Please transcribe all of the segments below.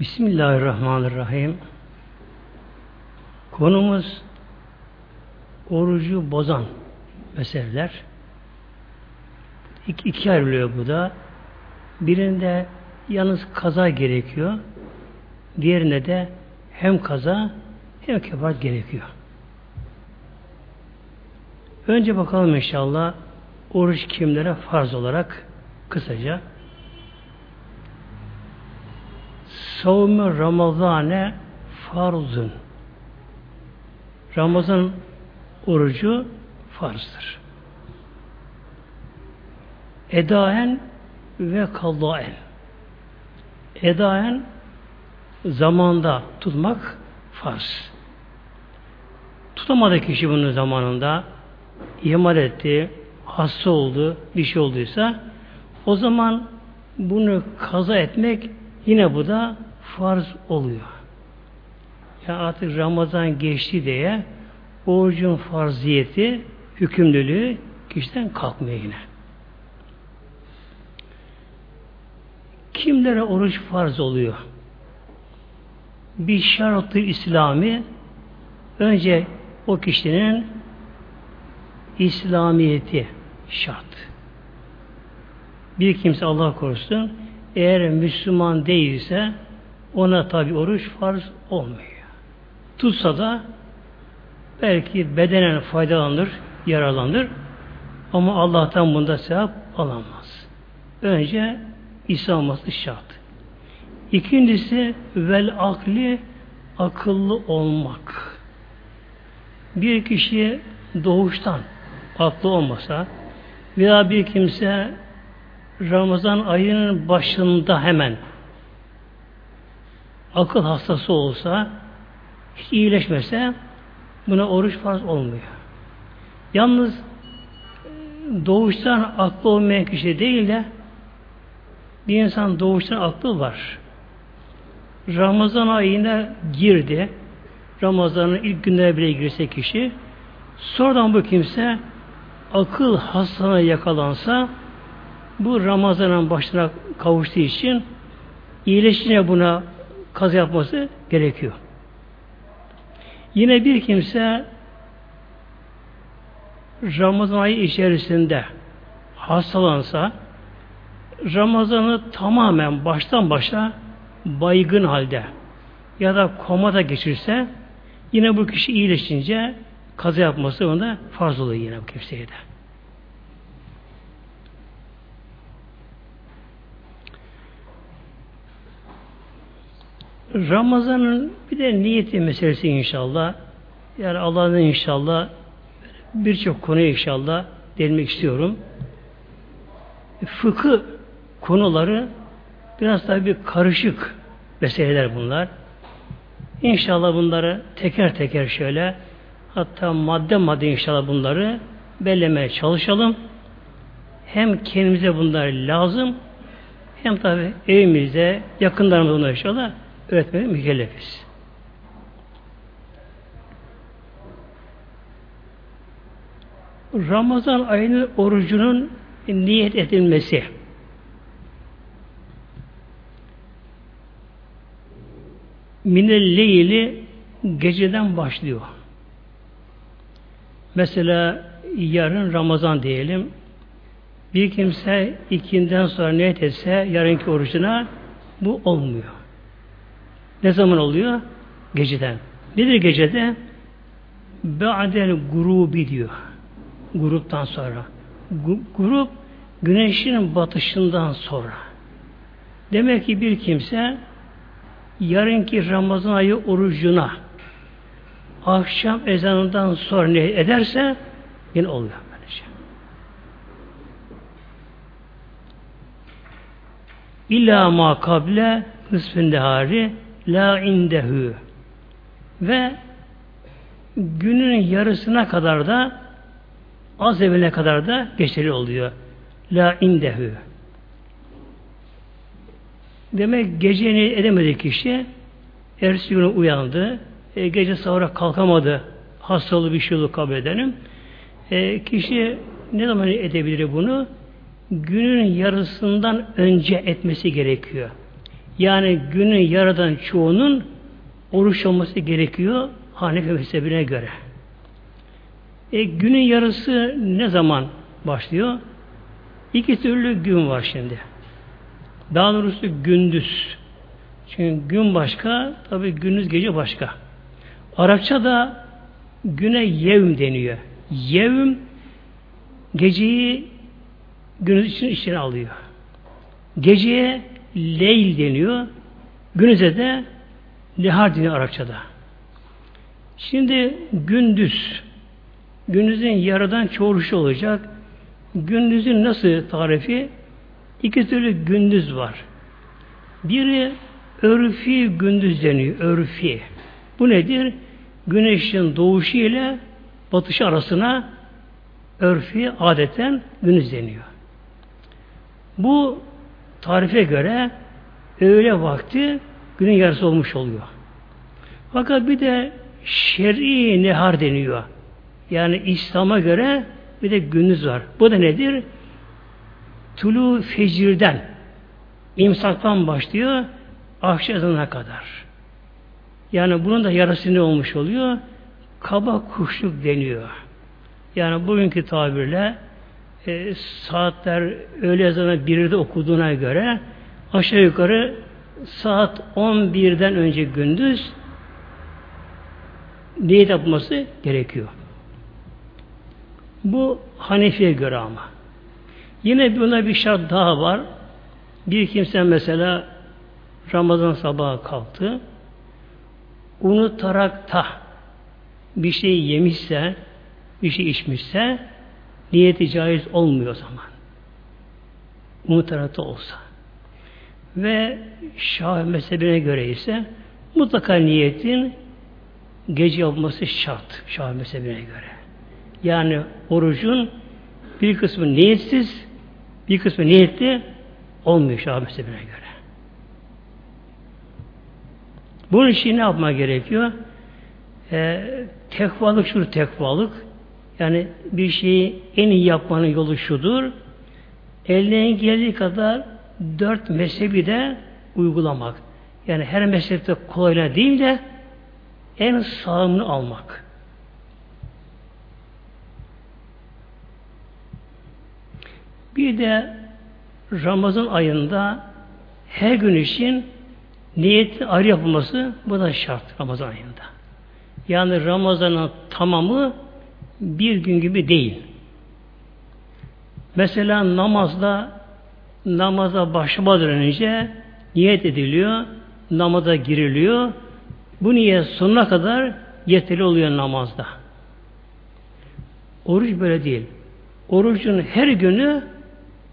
Bismillahirrahmanirrahim. Konumuz orucu bozan meseleler. İki, iki ayrılıyor bu da. Birinde yalnız kaza gerekiyor. Diğerinde de hem kaza hem kefaret gerekiyor. Önce bakalım inşallah oruç kimlere farz olarak kısaca. Savunma Ramazane farzun. Ramazan orucu farzdır. Edaen ve kallaen. Edaen zamanda tutmak farz. Tutamadı kişi bunun zamanında ihmal etti, hasta oldu, bir şey olduysa o zaman bunu kaza etmek yine bu da farz oluyor. Yani artık Ramazan geçti diye orucun farziyeti, hükümlülüğü kişiden kalkmıyor yine. Kimlere oruç farz oluyor? Bir şartı İslami önce o kişinin İslamiyeti şart. Bir kimse Allah korusun eğer Müslüman değilse ona tabi oruç farz olmuyor. Tutsa da belki bedenen faydalanır, yararlanır ama Allah'tan bunda sevap alamaz. Önce İsa olması şart. İkincisi vel akli akıllı olmak. Bir kişi doğuştan aklı olmasa veya bir kimse Ramazan ayının başında hemen akıl hastası olsa hiç iyileşmese Buna oruç farz olmuyor. Yalnız doğuştan aklı olmayan kişi değil de bir insan doğuştan aklı var. Ramazan ayına girdi. Ramazan'ın ilk günleri bile girse kişi sonradan bu kimse akıl hastalığına yakalansa bu Ramazan'ın başına kavuştuğu için iyileştiğine buna kaz yapması gerekiyor. Yine bir kimse Ramazan ayı içerisinde hastalansa Ramazan'ı tamamen baştan başa baygın halde ya da komada geçirse yine bu kişi iyileşince kaza yapması onda farz oluyor yine bu kimseye de. Ramazan'ın bir de niyeti meselesi inşallah. Yani Allah'ın inşallah birçok konuya inşallah değinmek istiyorum. Fıkıh konuları biraz daha bir karışık meseleler bunlar. İnşallah bunları teker teker şöyle hatta madde madde inşallah bunları bellemeye çalışalım. Hem kendimize bunlar lazım hem tabi evimizde yakınlarımızda inşallah öğretmeye mükellefiz. Ramazan ayının orucunun niyet edilmesi. Minel leyli geceden başlıyor. Mesela yarın Ramazan diyelim. Bir kimse ikinden sonra niyet etse yarınki orucuna bu olmuyor. Ne zaman oluyor? Geceden. Nedir gecede? Ba'del grubi diyor. Gruptan sonra. Grup güneşin batışından sonra. Demek ki bir kimse yarınki Ramazan ayı orucuna akşam ezanından sonra ne ederse yine oluyor böylece. İlla ma kable dehari la indehu ve günün yarısına kadar da az evine kadar da geçerli oluyor. La indehu. Demek geceni edemedi kişi ertesi günü uyandı. E, gece sahura kalkamadı. Hastalığı bir şey oldu kabul edelim. E, kişi ne zaman edebilir bunu? Günün yarısından önce etmesi gerekiyor. Yani günün yaradan çoğunun oruç olması gerekiyor Hanefi mezhebine göre. E, günün yarısı ne zaman başlıyor? İki türlü gün var şimdi. Daha doğrusu gündüz. Çünkü gün başka, tabi gündüz gece başka. Arapça da güne yevm deniyor. Yevm geceyi gündüz için içine alıyor. Geceye leyl deniyor. Gündüze de lehar deniyor Arapçada. Şimdi gündüz gündüzün yarıdan çoğuluşu olacak. Gündüzün nasıl tarifi? İki türlü gündüz var. Biri örfi gündüz deniyor. Örfi. Bu nedir? Güneşin doğuşu ile batışı arasına örfi adeten gündüz deniyor. Bu tarife göre öğle vakti günün yarısı olmuş oluyor. Fakat bir de şer'i nehar deniyor. Yani İslam'a göre bir de gündüz var. Bu da nedir? Tulu fecirden imsaktan başlıyor akşam kadar. Yani bunun da yarısı ne olmuş oluyor? Kaba kuşluk deniyor. Yani bugünkü tabirle e, saatler öğle ezanı birde okuduğuna göre aşağı yukarı saat 11'den önce gündüz niyet yapması gerekiyor. Bu Hanefi'ye göre ama. Yine buna bir şart daha var. Bir kimse mesela Ramazan sabahı kalktı. Unutarak da bir şey yemişse, bir şey içmişse niyeti caiz olmuyor o zaman. Da olsa. Ve Şah mezhebine göre ise mutlaka niyetin gece yapması şart Şah mezhebine göre. Yani orucun bir kısmı niyetsiz, bir kısmı niyetli olmuyor Şah mezhebine göre. Bunun için ne yapma gerekiyor? Ee, tekvalık şudur tekvalık. Yani bir şeyi en iyi yapmanın yolu şudur. Elinden geldiği kadar dört mezhebi de uygulamak. Yani her mezhepte kolayla değil de en sağlamını almak. Bir de Ramazan ayında her gün için niyetin ayrı yapılması bu da şart Ramazan ayında. Yani Ramazan'ın tamamı bir gün gibi değil. Mesela namazda namaza başlamadan önce niyet ediliyor, namaza giriliyor. Bu niyet sonuna kadar yeterli oluyor namazda. Oruç böyle değil. Orucun her günü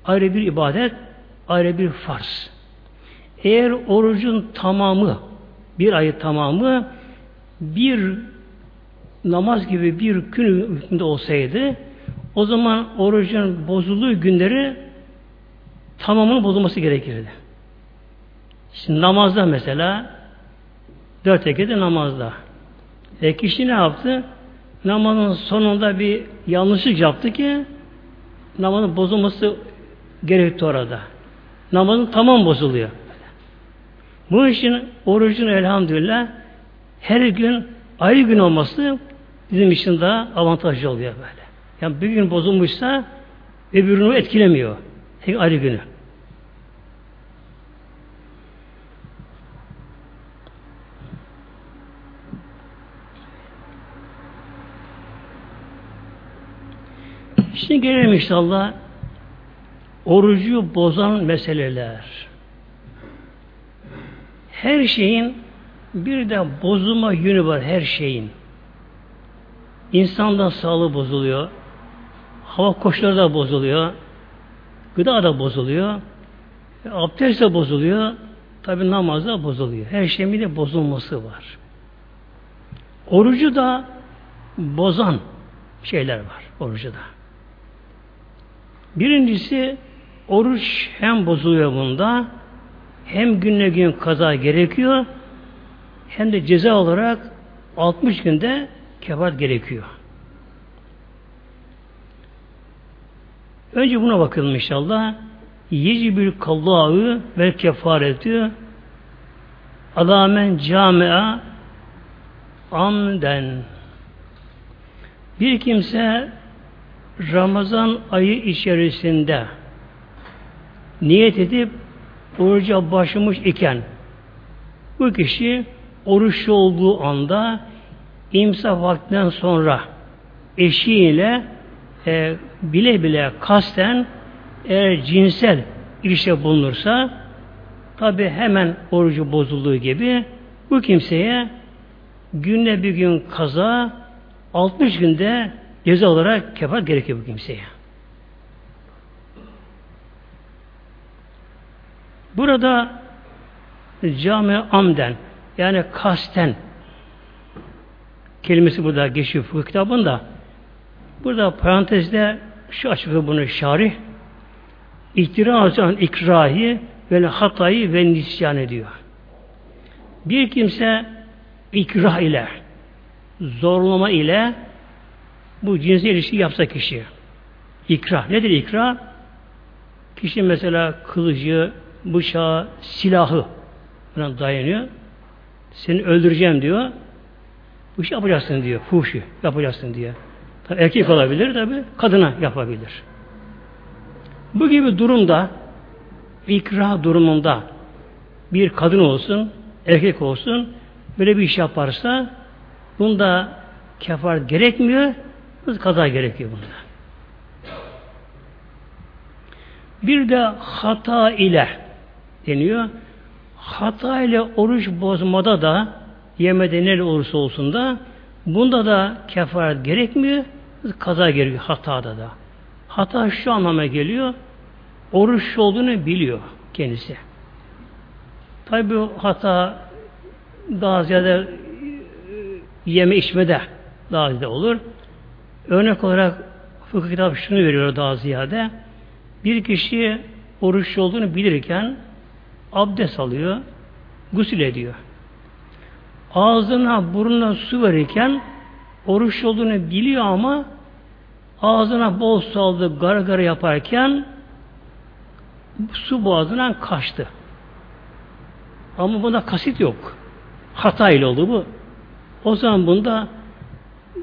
ayrı bir ibadet, ayrı bir farz. Eğer orucun tamamı, bir ayı tamamı bir namaz gibi bir gün hükmünde olsaydı o zaman orucun bozulduğu günleri tamamının bozulması gerekirdi. Şimdi namazda mesela dört rekete namazda. E kişi ne yaptı? Namazın sonunda bir yanlışlık yaptı ki namazın bozulması gerekti orada. Namazın tamam bozuluyor. Bu için orucun elhamdülillah her gün ayrı gün olması bizim için daha avantajlı oluyor böyle. Yani bir gün bozulmuşsa öbürünü etkilemiyor. Tek ayrı günü. Şimdi gelelim inşallah orucu bozan meseleler. Her şeyin bir de bozulma yönü var her şeyin. İnsandan sağlığı bozuluyor. Hava koşulları da bozuluyor. Gıda da bozuluyor. Abdest de bozuluyor. Tabi namaz da bozuluyor. Her şeyin bir de bozulması var. Orucu da bozan şeyler var orucu da. Birincisi oruç hem bozuluyor bunda hem günle gün kaza gerekiyor hem de ceza olarak 60 günde kefaret gerekiyor. Önce buna bakalım inşallah. Yecibül kallahu ve kefareti alamen camia amden bir kimse Ramazan ayı içerisinde niyet edip oruca başlamış iken bu kişi oruçlu olduğu anda imsak vaktinden sonra eşiyle e, bile bile kasten eğer cinsel ilişki bulunursa tabi hemen orucu bozulduğu gibi bu kimseye günde bir gün kaza 60 günde ceza olarak kefaret gerekiyor bu kimseye. Burada cami amden yani kasten kelimesi burada geçiyor fıkıh kitabında. Burada parantezde şu açıklıyor bunu şarih. İhtirazan ikrahi ve hatayı ve nisyan ediyor. Bir kimse ikrah ile zorlama ile bu cinsel ilişki yapsa kişi. İkrah. Nedir ikrah? Kişi mesela kılıcı, bıçağı, silahı buna dayanıyor. Seni öldüreceğim diyor. Bu işi yapacaksın diyor. Fuhşu yapacaksın diyor. Tabii erkek olabilir tabi, kadına yapabilir. Bu gibi durumda ikrah durumunda bir kadın olsun, erkek olsun böyle bir iş yaparsa bunda kefaret gerekmiyor, kaza gerekiyor bunda. Bir de hata ile deniyor. Hata ile oruç bozmada da yemede ne olursa olsun da bunda da kefaret gerekmiyor, kaza gerekiyor hatada da. Hata şu anlama geliyor, oruç olduğunu biliyor kendisi. Tabi bu hata daha ziyade e, yeme içmede daha ziyade olur. Örnek olarak fıkıh kitabı şunu veriyor daha ziyade. Bir kişi oruç olduğunu bilirken abdest alıyor, gusül ediyor. Ağzına, burnuna su verirken oruç olduğunu biliyor ama ağzına bol su aldı, gargara yaparken su boğazından kaçtı. Ama bunda kasit yok. Hata ile oldu bu. O zaman bunda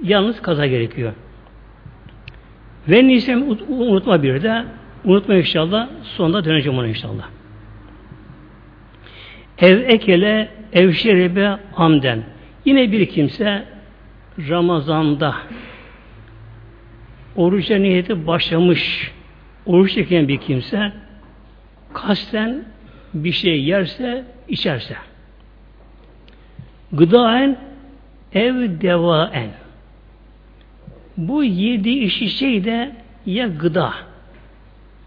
yalnız kaza gerekiyor. Ve nisem unutma bir de unutma inşallah sonunda döneceğim ona inşallah. Ev ekele ev şeribe amden. Yine bir kimse Ramazan'da oruca niyeti başlamış oruç çeken bir kimse kasten bir şey yerse, içerse. Gıdaen ev devaen. Bu yedi işi şey de ya gıda,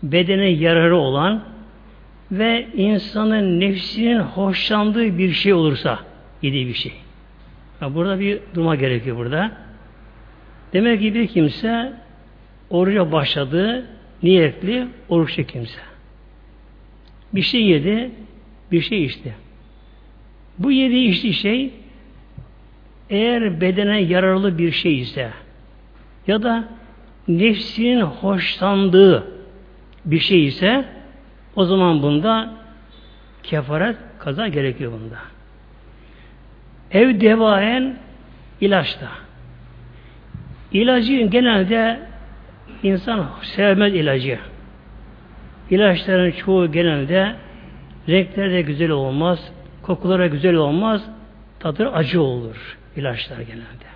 bedene yararı olan ve insanın nefsinin hoşlandığı bir şey olursa yediği bir şey. Yani burada bir durma gerekiyor burada. Demek ki bir kimse oruca başladı, niyetli oruçlu kimse. Bir şey yedi, bir şey içti. Bu yediği içtiği şey eğer bedene yararlı bir şey ise ya da nefsinin hoşlandığı bir şey ise o zaman bunda kefaret kaza gerekiyor bunda. Ev devaen ilaçta. İlacı genelde insan sevmez ilacı. İlaçların çoğu genelde renkleri de güzel olmaz, kokuları güzel olmaz, tadı acı olur ilaçlar genelde.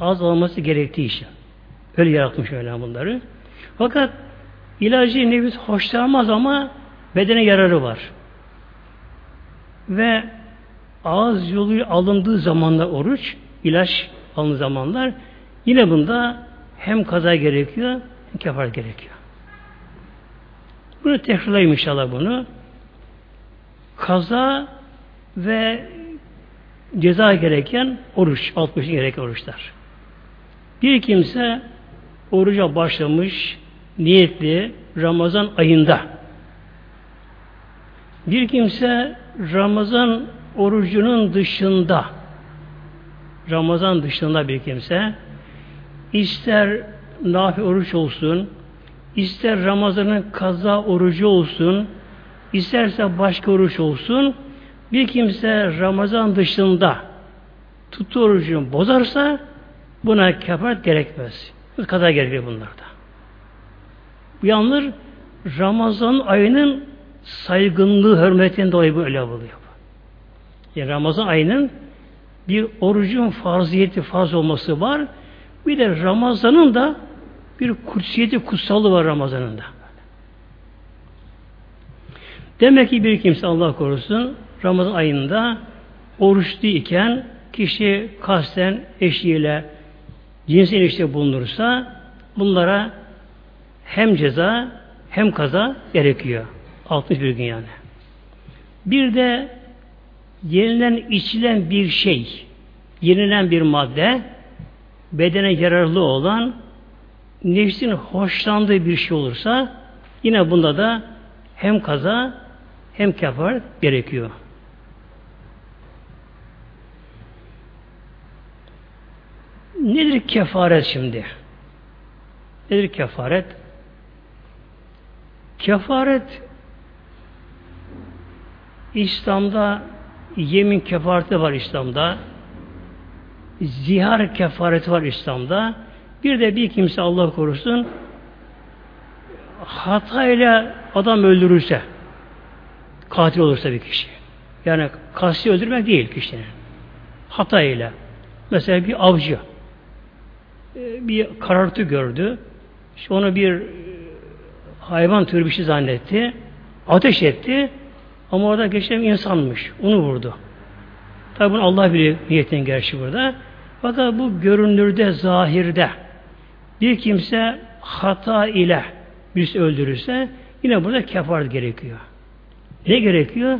Az olması gerektiği için. Öyle yaratmış öyle bunları. Fakat ilacı nefis hoşlanmaz ama bedene yararı var. Ve ağız yolu alındığı zamanlar oruç, ilaç alındığı zamanlar yine bunda hem kaza gerekiyor hem kefaret gerekiyor. Bunu tekrarlayayım inşallah bunu. Kaza ve ceza gereken oruç, 60 gereken oruçlar. Bir kimse oruca başlamış, niyetli Ramazan ayında. Bir kimse Ramazan orucunun dışında, Ramazan dışında bir kimse, ister nafi oruç olsun, ister Ramazan'ın kaza orucu olsun, isterse başka oruç olsun, Bir kimse Ramazan dışında tuttuğu orucunu bozarsa buna kefaret gerekmez. Kaza gerekir bunlarda. Bu yanılır Ramazan ayının saygınlığı, hürmetinden dolayı böyle oluyor. Yani Ramazan ayının bir orucun farziyeti farz olması var. Bir de Ramazan'ın da bir kutsiyeti, kutsalı var Ramazan'ın da. Demek ki bir kimse Allah korusun Ramazan ayında oruçlu iken kişi kasten eşiyle cinsel ilişkide bulunursa bunlara hem ceza hem kaza gerekiyor. 61 gün yani. Bir de yenilen içilen bir şey, yenilen bir madde, bedene yararlı olan, nefsin hoşlandığı bir şey olursa, yine bunda da hem kaza hem kefar gerekiyor. Nedir kefaret şimdi? Nedir kefaret? Kefaret İslam'da yemin kefareti var İslam'da. Zihar kefareti var İslam'da. Bir de bir kimse Allah korusun hatayla adam öldürürse katil olursa bir kişi. Yani kasti öldürmek değil kişinin. Hatayla. Mesela bir avcı e, bir karartı gördü. İşte onu bir hayvan türü bir şey zannetti. Ateş etti. Ama orada geçen insanmış. Onu vurdu. Tabi bunu Allah bilir niyetin gerçi burada. Fakat bu görünürde, zahirde bir kimse hata ile birisi öldürürse yine burada kefaret gerekiyor. Ne gerekiyor?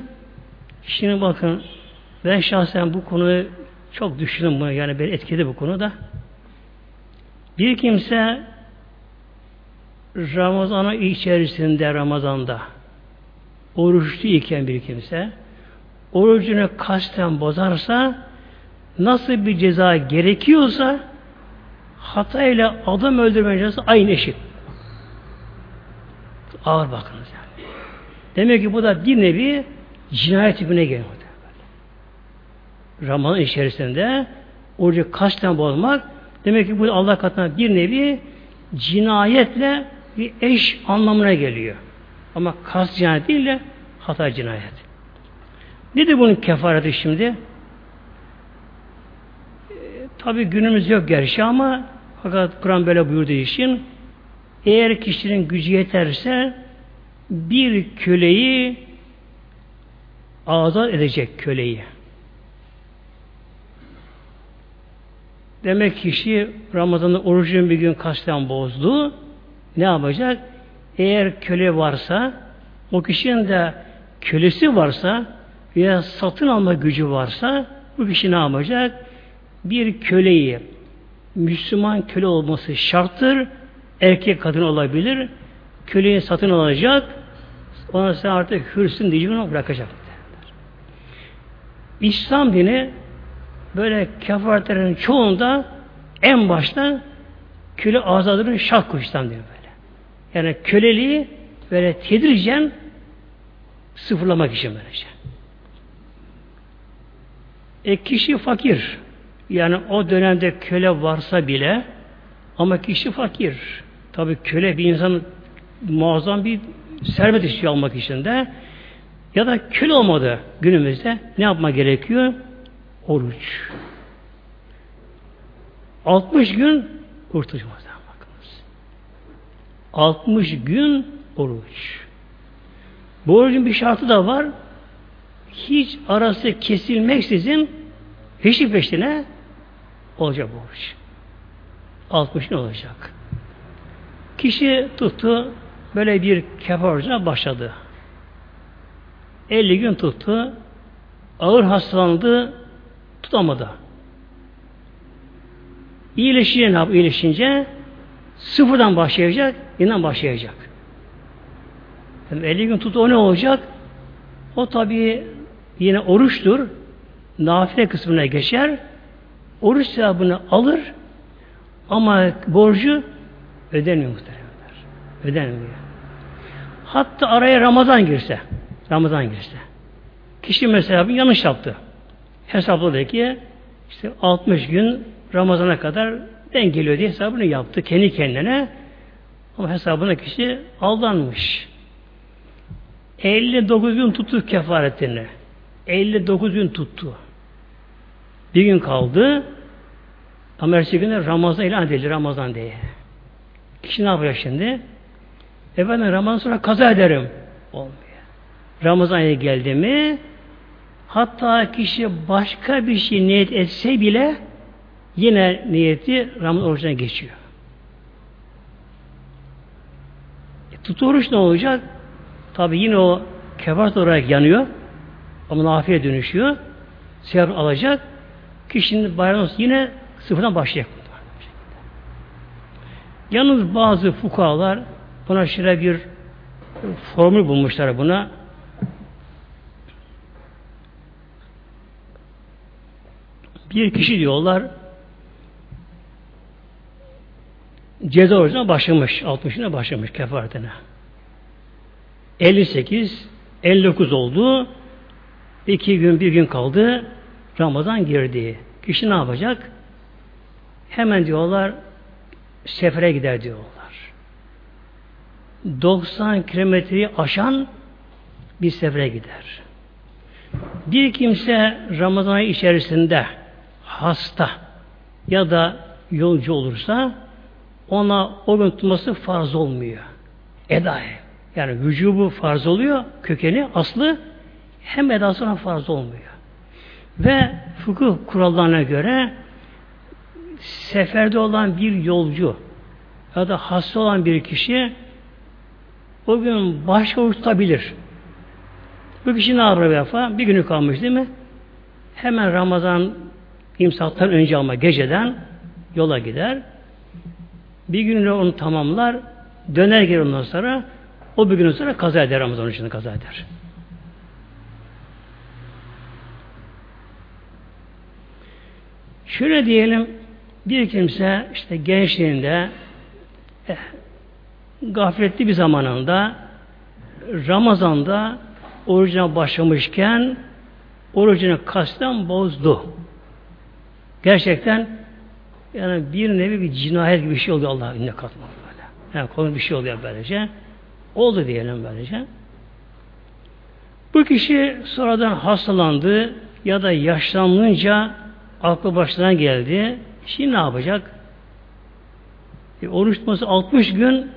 Şimdi bakın ben şahsen bu konuyu çok düşündüm bunu yani beni etkiledi bu konuda. Bir kimse Ramazan'ın içerisinde Ramazan'da oruçlu iken bir kimse orucunu kasten bozarsa nasıl bir ceza gerekiyorsa hatayla adam öldürme cezası aynı eşit. Ağır bakınız yani. Demek ki bu da bir nevi cinayet tipine geliyor. Ramazan içerisinde orucu kasten bozmak demek ki bu Allah katına bir nevi cinayetle bir eş anlamına geliyor. Ama kas cinayet değil de hata cinayet. Nedir bunun kefareti şimdi? E, Tabi günümüz yok gerçi ama fakat Kur'an böyle buyurduğu için eğer kişinin gücü yeterse bir köleyi azat edecek köleyi. Demek kişi Ramazan'da orucun bir gün kasten bozdu. Ne yapacak? Eğer köle varsa, o kişinin de kölesi varsa veya satın alma gücü varsa bu kişi ne yapacak? Bir köleyi Müslüman köle olması şarttır. Erkek kadın olabilir. Köleyi satın alacak. Ondan sonra artık hürsün diyecek onu bırakacak. İslam dini böyle kefaretlerin çoğunda en başta köle azadının şart koşu İslam dini. Yani köleliği böyle tedircen sıfırlamak için böylece. E kişi fakir. Yani o dönemde köle varsa bile ama kişi fakir. Tabi köle bir insan muazzam bir servet istiyor almak için de ya da köle olmadı günümüzde ne yapma gerekiyor? Oruç. 60 gün kurtulacağız. Bakınız. 60 gün oruç. Bu orucun bir şartı da var. Hiç arası kesilmeksizin peşi peşine olacak bu oruç. 60 gün olacak. Kişi tuttu böyle bir kefarca başladı. 50 gün tuttu. Ağır hastalandı. Tutamadı. İyileşince ne yap? İyileşince sıfırdan başlayacak, yeniden başlayacak. Yani 50 gün tuttu o ne olacak? O tabi yine oruçtur. Nafile kısmına geçer. Oruç sevabını alır ama borcu ödemiyor muhteremler. Ödemiyor. Hatta araya Ramazan girse Ramazan girse Kişi mesela bir yanlış yaptı. Hesapladı ki işte 60 gün Ramazan'a kadar ben geliyor diye hesabını yaptı kendi kendine. Ama hesabına kişi aldanmış. 59 gün tuttu kefaretini. 59 gün tuttu. Bir gün kaldı. Ama ertesi günde Ramazan ilan edildi Ramazan diye. Kişi ne yapacak şimdi? Efendim Ramazan sonra kaza ederim. Olmuyor. Ramazan ayı geldi mi hatta kişi başka bir şey niyet etse bile yine niyeti Ramazan orucuna geçiyor. E, tutu oruç ne olacak? Tabi yine o kefaret olarak yanıyor. Ama nafile dönüşüyor. Sevap alacak. Kişinin bayramı yine sıfırdan başlayacak. Yalnız bazı fukalar buna şöyle bir formül bulmuşlar buna. Bir kişi diyorlar ceza orucuna başlamış. 60'ına başlamış kefaretine. 58 59 oldu. İki gün bir gün kaldı. Ramazan girdi. Kişi ne yapacak? Hemen diyorlar sefere gider diyorlar. 90 kilometreyi aşan bir sefere gider. Bir kimse Ramazan içerisinde hasta ya da yolcu olursa ona o gün tutması farz olmuyor. Edaya. Yani vücubu farz oluyor, kökeni, aslı hem edasına farz olmuyor. Ve fıkıh kurallarına göre seferde olan bir yolcu ya da hasta olan bir kişi o gün başka tutabilir. Bu kişi ne yapar vefa? Bir günü kalmış değil mi? Hemen Ramazan imsaktan önce ama geceden yola gider. Bir günü onu tamamlar. Döner gelir ondan sonra o bir gün sonra kaza eder Ramazan için kaza eder. Şöyle diyelim bir kimse işte gençliğinde eh, gafletli bir zamanında Ramazan'da orucuna başlamışken orucunu kasten bozdu. Gerçekten yani bir nevi bir cinayet gibi bir şey oluyor Allah'ın önüne katmak böyle. Yani konu bir şey oluyor böylece. Oldu diyelim böylece. Bu kişi sonradan hastalandı ya da yaşlanınca aklı başına geldi. Şimdi ne yapacak? E, oruç tutması 60 gün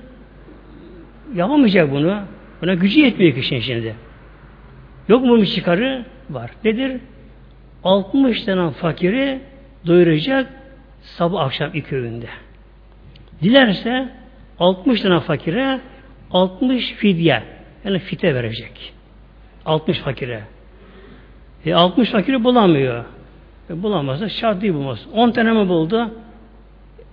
yapamayacak bunu. Buna gücü yetmiyor kişinin şimdi. Yok mu bir çıkarı? Var. Nedir? 60 tane fakiri doyuracak sabah akşam iki öğünde. Dilerse 60 tane fakire 60 fidye yani fite verecek. 60 fakire. E 60 fakiri bulamıyor. E bulamazsa şart değil bulmaz. 10 tane mi buldu?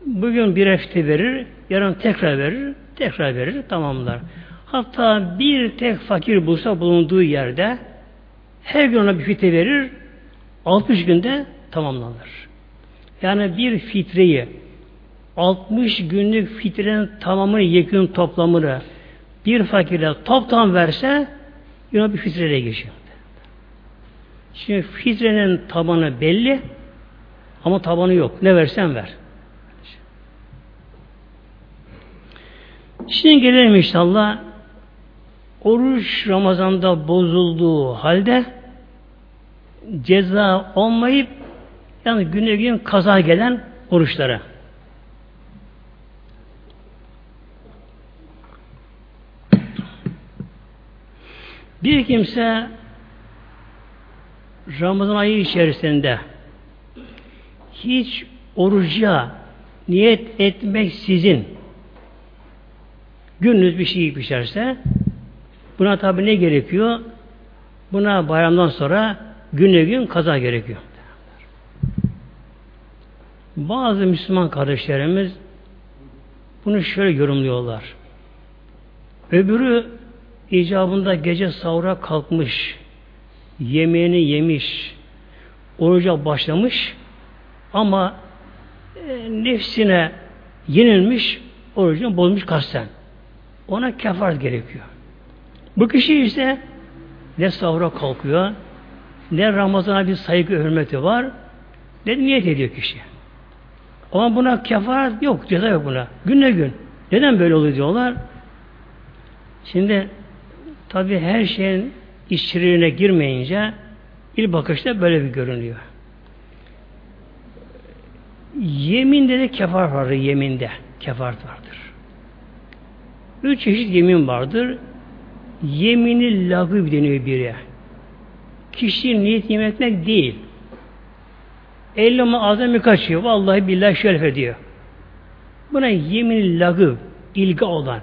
Bugün bir fite verir, yarın tekrar verir, tekrar verir, tamamlar. Hatta bir tek fakir bulsa bulunduğu yerde her gün ona bir fite verir, 60 günde tamamlanır. Yani bir fitreyi 60 günlük fitrenin tamamını, yekün toplamını bir fakire toptan verse yine bir fitreye geçiyor. Şimdi fitrenin tabanı belli ama tabanı yok. Ne versen ver. Şimdi gelelim inşallah oruç Ramazan'da bozulduğu halde ceza olmayıp yani güne gün kaza gelen oruçlara. Bir kimse Ramazan ayı içerisinde hiç oruca niyet etmek sizin gününüz bir şey pişerse buna tabi ne gerekiyor? Buna bayramdan sonra güne gün kaza gerekiyor. Bazı Müslüman kardeşlerimiz bunu şöyle yorumluyorlar. Öbürü icabında gece sahura kalkmış, yemeğini yemiş, oruca başlamış ama e, nefsine yenilmiş, orucunu bozmuş kasten. Ona kefaret gerekiyor. Bu kişi ise ne sahura kalkıyor, ne Ramazan'a bir saygı hürmeti var ne niyet ediyor kişi. Ama buna kefaret yok, ceza yok buna. Günle gün. Neden böyle oluyor diyorlar? Şimdi tabi her şeyin içeriğine girmeyince ilk bakışta böyle bir görünüyor. Yeminde de kefaret vardır, yeminde. Kefaret vardır. Üç çeşit yemin vardır. Yemini lagıv deniyor biri. Kişi niyet yemin etmek değil. Ellime azami kaçıyor. Vallahi billahi şeref ediyor. Buna yemin lagı, ilgi olan,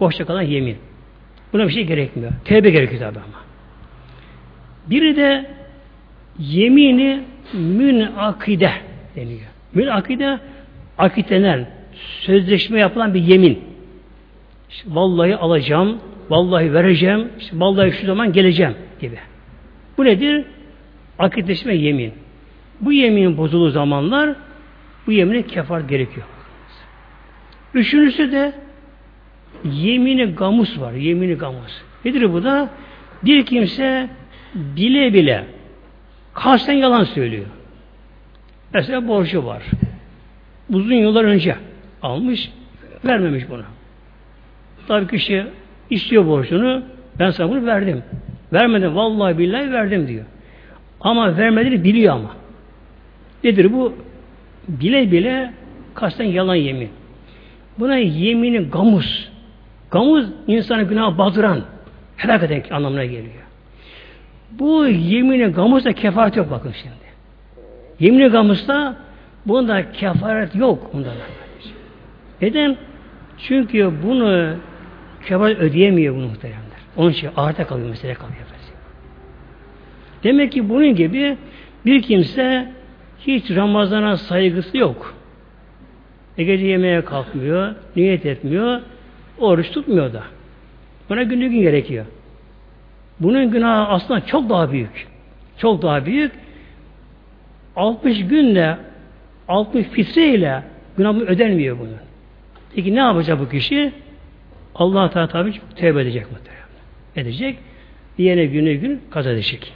boşta kalan yemin. Buna bir şey gerekmiyor. Tevbe gerekiyor tabi ama. Biri de yemini münakide deniyor. Münakide akitlenen, sözleşme yapılan bir yemin. İşte vallahi alacağım, vallahi vereceğim, işte vallahi şu zaman geleceğim gibi. Bu nedir? Akitleşme yemin. Bu yemin bozulduğu zamanlar bu yemine kefar gerekiyor. Üçüncüsü de yemini gamus var. Yemini gamus. Nedir bu da? Bir kimse bile bile kasten yalan söylüyor. Mesela borcu var. Uzun yıllar önce almış, vermemiş buna. Tabii kişi istiyor borcunu, ben sana bunu verdim. Vermedim, vallahi billahi verdim diyor. Ama vermediğini biliyor ama. Nedir bu? Bile bile kasten yalan yemin. Buna yemini gamus. Gamuz insanı günah batıran, helak eden anlamına geliyor. Bu yemini gamusta kefaret yok bakın şimdi. Yemini gamusta bunda kefaret yok. Bunda Neden? Çünkü bunu kefaret ödeyemiyor bunu muhteremler. Onun için ağırda kalıyor, mesele kalıyor. Demek ki bunun gibi bir kimse hiç Ramazan'a saygısı yok. E gece yemeğe kalkmıyor, niyet etmiyor, oruç tutmuyor da. Buna günlük gün gerekiyor. Bunun günahı aslında çok daha büyük. Çok daha büyük. 60 günle 60 fitreyle günahı ödenmiyor bunun. Peki ne yapacak bu kişi? Allah Teala tabi tövbe edecek muhtemelen. Edecek. Yine günü gün kaza edecek.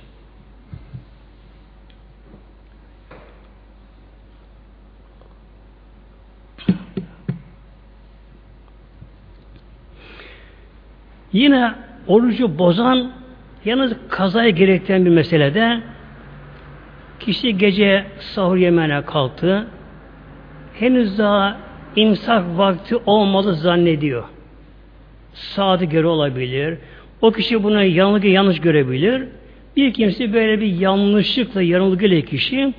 Yine orucu bozan yalnız kazaya gerektiren bir meselede kişi gece sahur yemeğine kalktı. Henüz daha imsak vakti olmadı zannediyor. Saati göre olabilir. O kişi buna yanılgı yanlış görebilir. Bir kimse böyle bir yanlışlıkla yanılgıyla kişi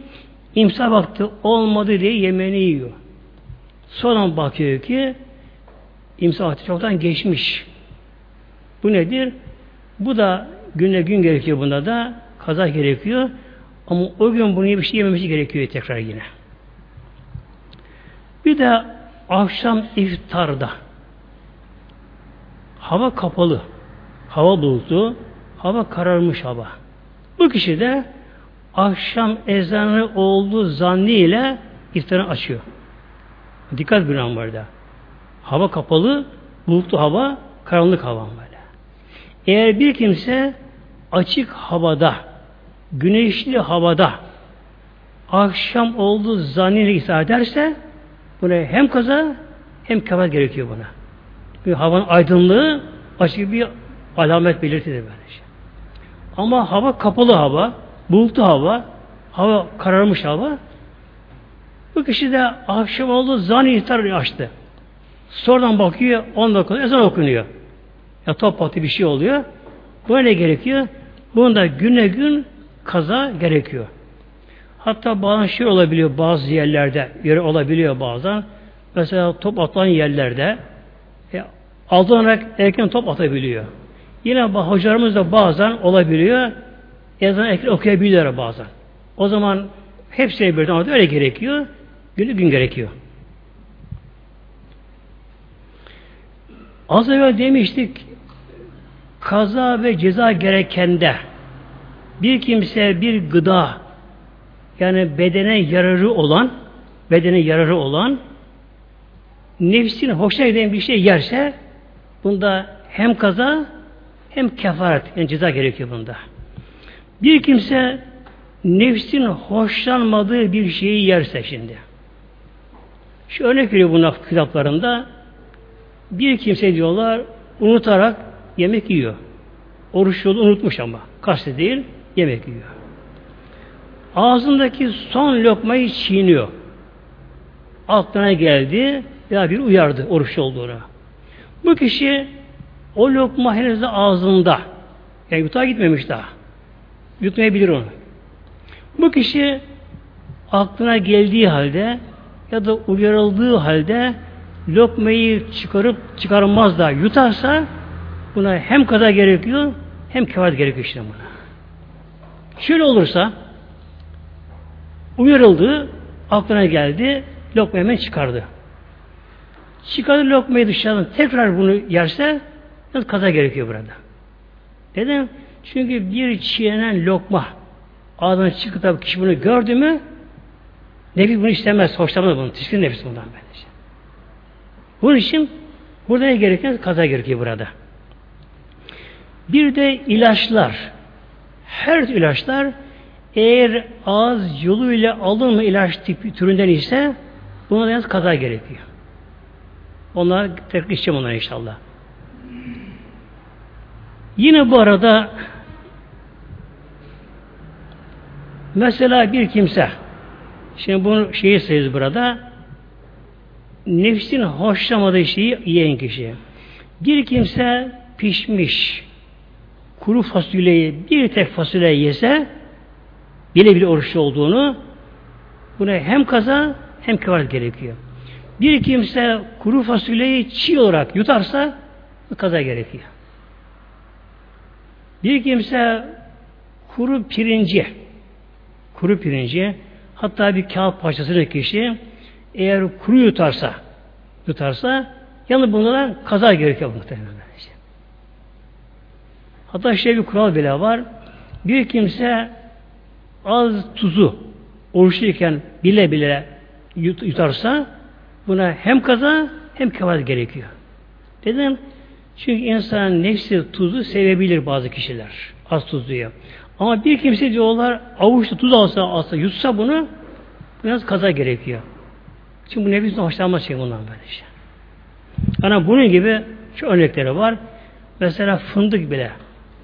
imsak vakti olmadı diye yemeğini yiyor. Sonra bakıyor ki imsak vakti çoktan geçmiş. Bu nedir? Bu da günle gün gerekiyor bunda da. Kaza gerekiyor. Ama o gün bunu bir şey yememesi gerekiyor tekrar yine. Bir de akşam iftarda hava kapalı. Hava bulutlu. Hava kararmış hava. Bu kişi de akşam ezanı olduğu zannıyla iftarı açıyor. Dikkat bir an var da. Hava kapalı, bulutlu hava, karanlık hava var. Eğer bir kimse açık havada, güneşli havada akşam olduğu zannıyla ısrar ederse buna hem kaza hem kefaret gerekiyor buna. Bir havanın aydınlığı açık bir alamet belirtidir böylece. Ama hava kapalı hava, bulutlu hava, hava kararmış hava. Bu kişi de akşam olduğu zannı iftar açtı. Sonradan bakıyor, 10 dakika ezan okunuyor ya top patı bir şey oluyor. Bu ne gerekiyor? Bunda güne gün kaza gerekiyor. Hatta bazı şey olabiliyor bazı yerlerde, yeri olabiliyor bazen. Mesela top atılan yerlerde e, aldanarak erken top atabiliyor. Yine hocalarımız da bazen olabiliyor. Ezan erken okuyabiliyorlar bazen. O zaman hepsine birden öyle gerekiyor. Günü gün gerekiyor. Az evvel demiştik kaza ve ceza gerekende bir kimse bir gıda yani bedene yararı olan bedene yararı olan nefsine hoşuna giden bir şey yerse bunda hem kaza hem kefaret yani ceza gerekiyor bunda. Bir kimse nefsin hoşlanmadığı bir şeyi yerse şimdi. Şu örnek veriyor bunun kitaplarında. Bir kimse diyorlar unutarak yemek yiyor. Oruç yolu unutmuş ama. Kastı değil, yemek yiyor. Ağzındaki son lokmayı çiğniyor. Aklına geldi ya bir uyardı oruç olduğunu. Bu kişi o lokma henüz ağzında. Yani yutağa gitmemiş daha. Yutmayabilir onu. Bu kişi aklına geldiği halde ya da uyarıldığı halde lokmayı çıkarıp çıkarmaz da yutarsa buna hem kaza gerekiyor hem kefaret gerekiyor işte buna. Şöyle olursa uyarıldı, aklına geldi, lokmayı hemen çıkardı. Çıkardı lokmayı dışarıdan tekrar bunu yerse kaza gerekiyor burada. Neden? Çünkü bir çiğnenen lokma ağzına çıkıp da kişi bunu gördü mü nefis bunu istemez, hoşlanmaz bunu. Tiskin nefis bundan böylece. Bunun için burada gereken kaza gerekiyor burada. Bir de ilaçlar. Her ilaçlar eğer ağız yoluyla alınma ilaç tipi türünden ise buna da yalnız kaza gerekiyor. Onlar tekrar içeceğim onlar inşallah. Yine bu arada mesela bir kimse şimdi bunu şeyi sayıyoruz burada nefsin hoşlamadığı şeyi yiyen kişi. Bir kimse pişmiş kuru fasulyeyi bir tek fasulye yese bile bile oruçlu olduğunu buna hem kaza hem kefaret gerekiyor. Bir kimse kuru fasulyeyi çiğ olarak yutarsa kaza gerekiyor. Bir kimse kuru pirinci kuru pirinci hatta bir kağıt parçası da kişi eğer kuru yutarsa yutarsa yalnız bunlara kaza gerekiyor muhtemelen. Hatta şey bir kural bile var. Bir kimse az tuzu oruçluyken bile bile yutarsa buna hem kaza hem kefaret gerekiyor. Neden? Çünkü insan nefsi tuzu sevebilir bazı kişiler. Az tuzluyu. Ama bir kimse diyorlar avuçta tuz alsa alsa yutsa bunu biraz kaza gerekiyor. Çünkü bu nefsin hoşlanmaz şey bundan böyle şey. Ama bunun gibi şu örnekleri var. Mesela fındık bile.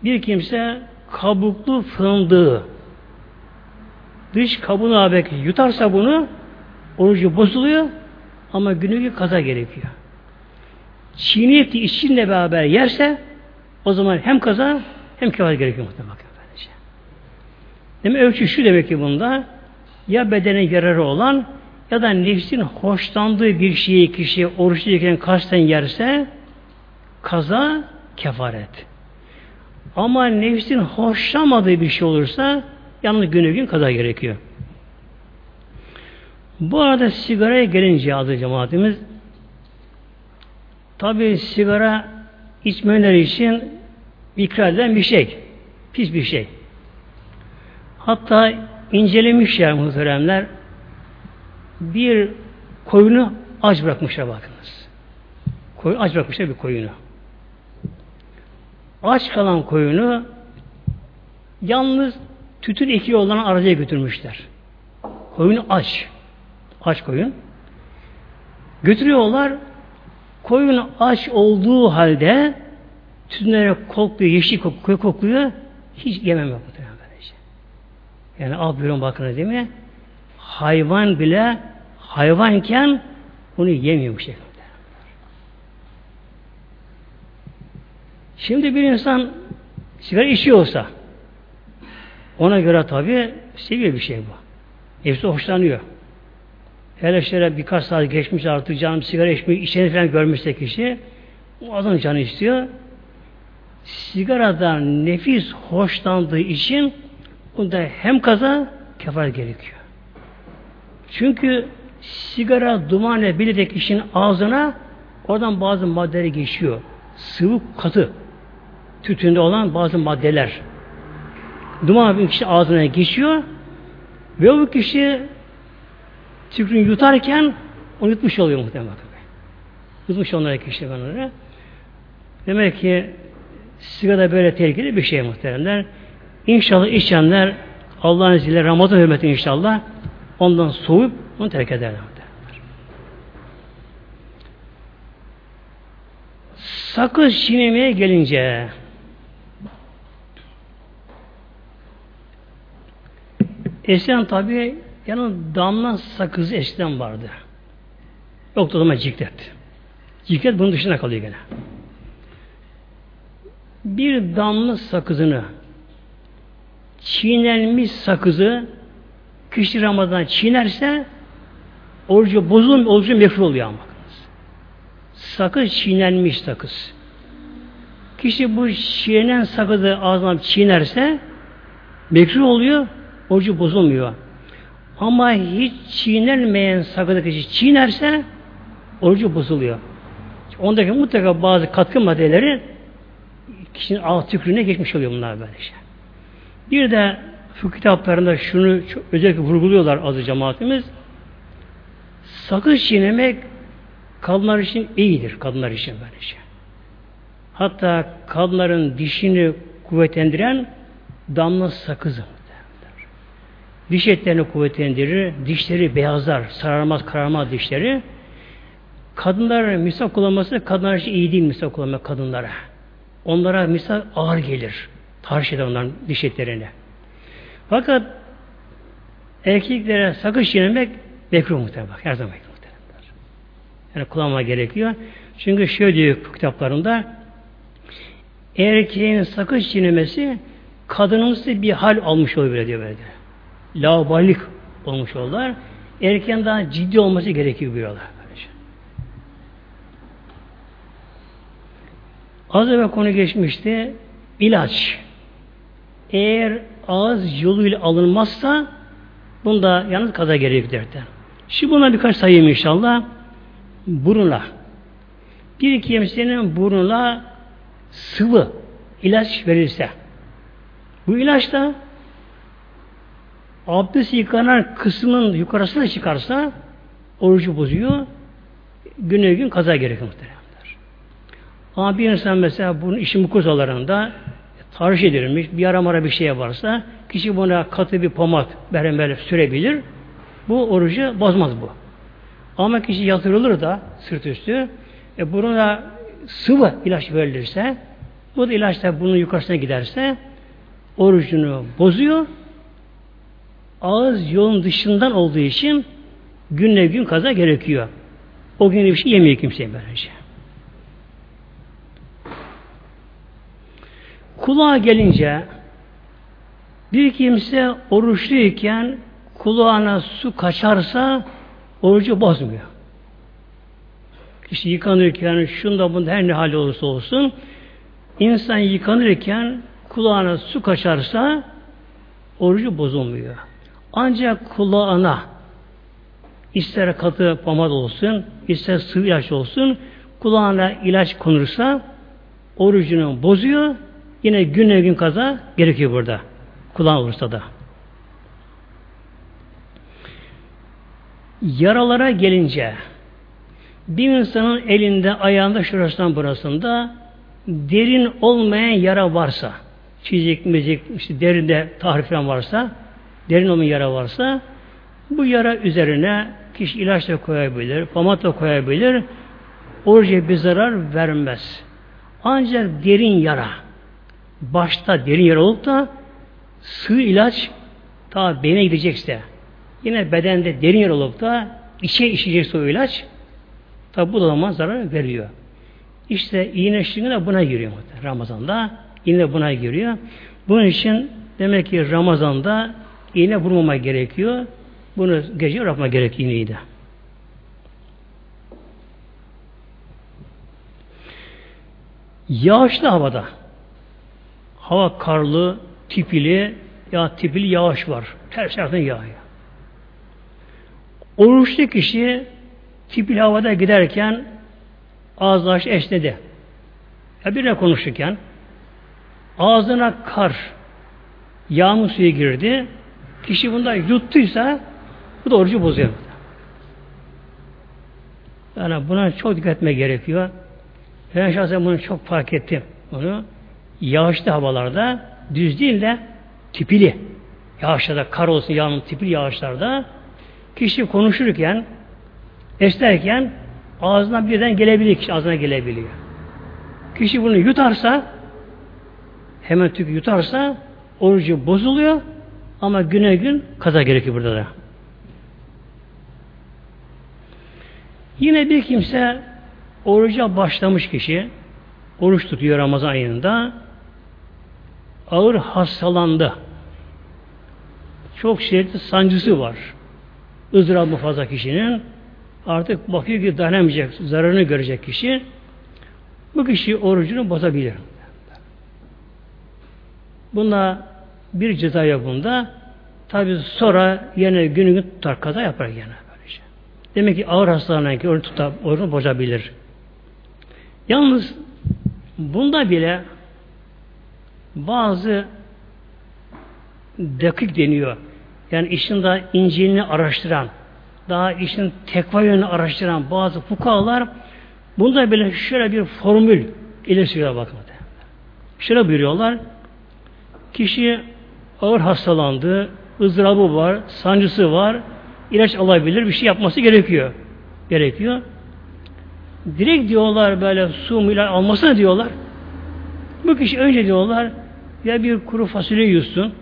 Bir kimse kabuklu fındığı dış kabuğunu ağabey yutarsa bunu orucu bozuluyor ama günlük kaza gerekiyor. Çiğneyip içinle beraber yerse o zaman hem kaza hem kefaret gerekiyor muhtemelen. Demek ölçü şu demek ki bunda ya bedene yararı olan ya da nefsin hoşlandığı bir şeyi kişi oruçluyken kasten yerse kaza kefaret. Ama nefsin hoşlanmadığı bir şey olursa yalnız günü gün kaza gerekiyor. Bu arada sigaraya gelince adı cemaatimiz tabi sigara içmeyenler için ikrar edilen bir şey. Pis bir şey. Hatta incelemişler muhteremler bir koyunu aç bırakmışlar bakınız. Koyun aç bırakmışlar bir koyunu. Aç kalan koyunu yalnız tütün ekiği olan araca götürmüşler. Koyunu aç. Aç koyun. Götürüyorlar. Koyun aç olduğu halde tütünlere kokluyor, yeşil kokluyor, kokluyor. Hiç yemem yok. Yani al buyurun bakın değil mi? Hayvan bile hayvanken bunu yemiyor bu şekilde. Şimdi bir insan sigara içiyorsa ona göre tabi seviyor bir şey bu. Hepsi hoşlanıyor. Hele şöyle birkaç saat geçmiş artık canım sigara içmeyi içeni falan görmüşse kişi o adam canı istiyor. Sigaradan nefis hoşlandığı için Bunda hem kaza kefaret gerekiyor. Çünkü sigara dumanla birlikte kişinin ağzına oradan bazı maddeler geçiyor. Sıvı katı tütünde olan bazı maddeler. Duman bir kişi ağzına geçiyor ve o kişi tükrünü yutarken onu yutmuş oluyor muhtemelen. Yutmuş onlara kişi Demek ki sigara böyle tehlikeli bir şey muhteremler. İnşallah içenler Allah'ın izniyle Ramazan hürmeti inşallah ondan soğuyup onu terk ederler. Sakız çiğnemeye gelince eskiden tabi yani damla sakızı eskiden vardı. Yoktu o zaman ciklet. Ciklet bunun dışında kalıyor gene. Bir damla sakızını çiğnenmiş sakızı kişi Ramazan çiğnerse orucu bozulmuyor, orucu mekruh oluyor ama. Sakız çiğnenmiş sakız. Kişi bu çiğnenen sakızı ağzına çiğnerse mekruh oluyor, orucu bozulmuyor. Ama hiç çiğnenmeyen sakızı kişi çiğnerse orucu bozuluyor. Ondaki mutlaka bazı katkı maddeleri kişinin ağız tükrüğüne geçmiş oluyor bunlar böyle şey. Bir de fıkıh kitaplarında şunu çok özellikle vurguluyorlar azı cemaatimiz. Sakız çiğnemek kadınlar için iyidir. Kadınlar için böyle şey. Hatta kadınların dişini kuvvetlendiren damla sakızı. Diş etlerini kuvvetlendirir, dişleri beyazlar, sararmaz, kararmaz dişleri. Kadınlar misal kullanması kadınlar için iyi değil misal kullanmak kadınlara. Onlara misal ağır gelir. Tarih eder onların diş etlerine. Fakat erkeklere sakız çiğnemek mekruh muhtemelen. Her zaman mekruh muhtemelen. Yani kullanma gerekiyor. Çünkü şöyle diyor kitaplarında erkeğin sakız çiğnemesi kadınımsı bir hal almış oluyor diyor böyle. Laubalik olmuş olurlar. Erkeğin daha ciddi olması gerekiyor diyorlar. Az evvel konu geçmişti. İlaç. Eğer ağız yoluyla alınmazsa bunda yalnız kaza derler. Şimdi buna birkaç sayayım inşallah. Burunla. Bir kimsenin burnuna sıvı ilaç verirse bu ilaç da abdest yıkanan kısmın yukarısına çıkarsa orucu bozuyor. Güne gün kaza gerekiyor muhtemelen. Ama bir insan mesela bunun işin mukozalarında tarih edilmiş, bir ara mara bir şey varsa kişi buna katı bir pomat böyle sürebilir. Bu orucu bozmaz bu. Ama kişi yatırılır da sırt üstü e buna sıvı ilaç verilirse bu da ilaç da bunun yukarısına giderse orucunu bozuyor. Ağız yolun dışından olduğu için günle gün kaza gerekiyor. O gün bir şey yemiyor kimseye böylece. Kulağa gelince bir kimse oruçluyken kulağına su kaçarsa orucu bozmuyor. Kişi yıkanırken şunda bunda her ne hali olursa olsun insan yıkanırken kulağına su kaçarsa orucu bozulmuyor. Ancak kulağına ister katı pamad olsun, ister sıvı ilaç olsun, kulağına ilaç konursa orucunu bozuyor, Yine güne gün kaza gerekiyor burada. Kulağın olursa da. Yaralara gelince bir insanın elinde, ayağında, şurasından burasında derin olmayan yara varsa çizik, mizik, işte derinde tahrif varsa derin olmayan yara varsa bu yara üzerine kişi ilaç da koyabilir, pamat da koyabilir. Oruca bir zarar vermez. Ancak derin yara başta derin yer olup da sığ ilaç ta beyne gidecekse yine bedende derin yer olup da içe işecekse o ilaç tabi bu da zaman zarar veriyor. İşte iğne şirinliği de buna giriyor Ramazan'da. Yine buna giriyor. Bunun için demek ki Ramazan'da iğne vurmama gerekiyor. Bunu gece yapma gerekiyor iğneyi de. Yağışlı havada Hava karlı, tipili, ya tipili yağış var. Her taraftan yağıyor. Oruçlu kişi tipili havada giderken ağzı esnedi. Ya birine konuşurken ağzına kar, yağmur suyu girdi. Kişi bundan yuttuysa bu da orucu bozuyor. Yani buna çok dikkat etmek gerekiyor. Ben şahsen bunu çok fark ettim. Bunu yağışlı havalarda düz değil de tipili yağışlarda, kar olsun yağmur tipili yağışlarda kişi konuşurken esnerken ağzına birden gelebiliyor, kişi ağzına gelebiliyor. Kişi bunu yutarsa hemen tükü yutarsa orucu bozuluyor ama güne gün kaza gerekiyor burada da. Yine bir kimse oruca başlamış kişi oruç tutuyor Ramazan ayında ağır hastalandı. Çok şiddetli sancısı var. ızdırabı fazla kişinin artık bakıyor ki dayanamayacak, zararını görecek kişi bu kişi orucunu bozabilir. Buna bir ceza yok bunda. Tabi sonra yine günü gün tutar kaza yapar yine. Böylece. Demek ki ağır hastalanan ki oruç tutar, orucunu bozabilir. Yalnız bunda bile bazı dakik deniyor. Yani işin daha inceliğini araştıran, daha işin tekva yönünü araştıran bazı fukahalar bunda bile şöyle bir formül ile sürüyor bakın. Şöyle buyuruyorlar. Kişi ağır hastalandı, ızdırabı var, sancısı var, ilaç alabilir, bir şey yapması gerekiyor. Gerekiyor. Direkt diyorlar böyle su mu ilaç almasına diyorlar. Bu kişi önce diyorlar ya bir kuru fasulye yutsun,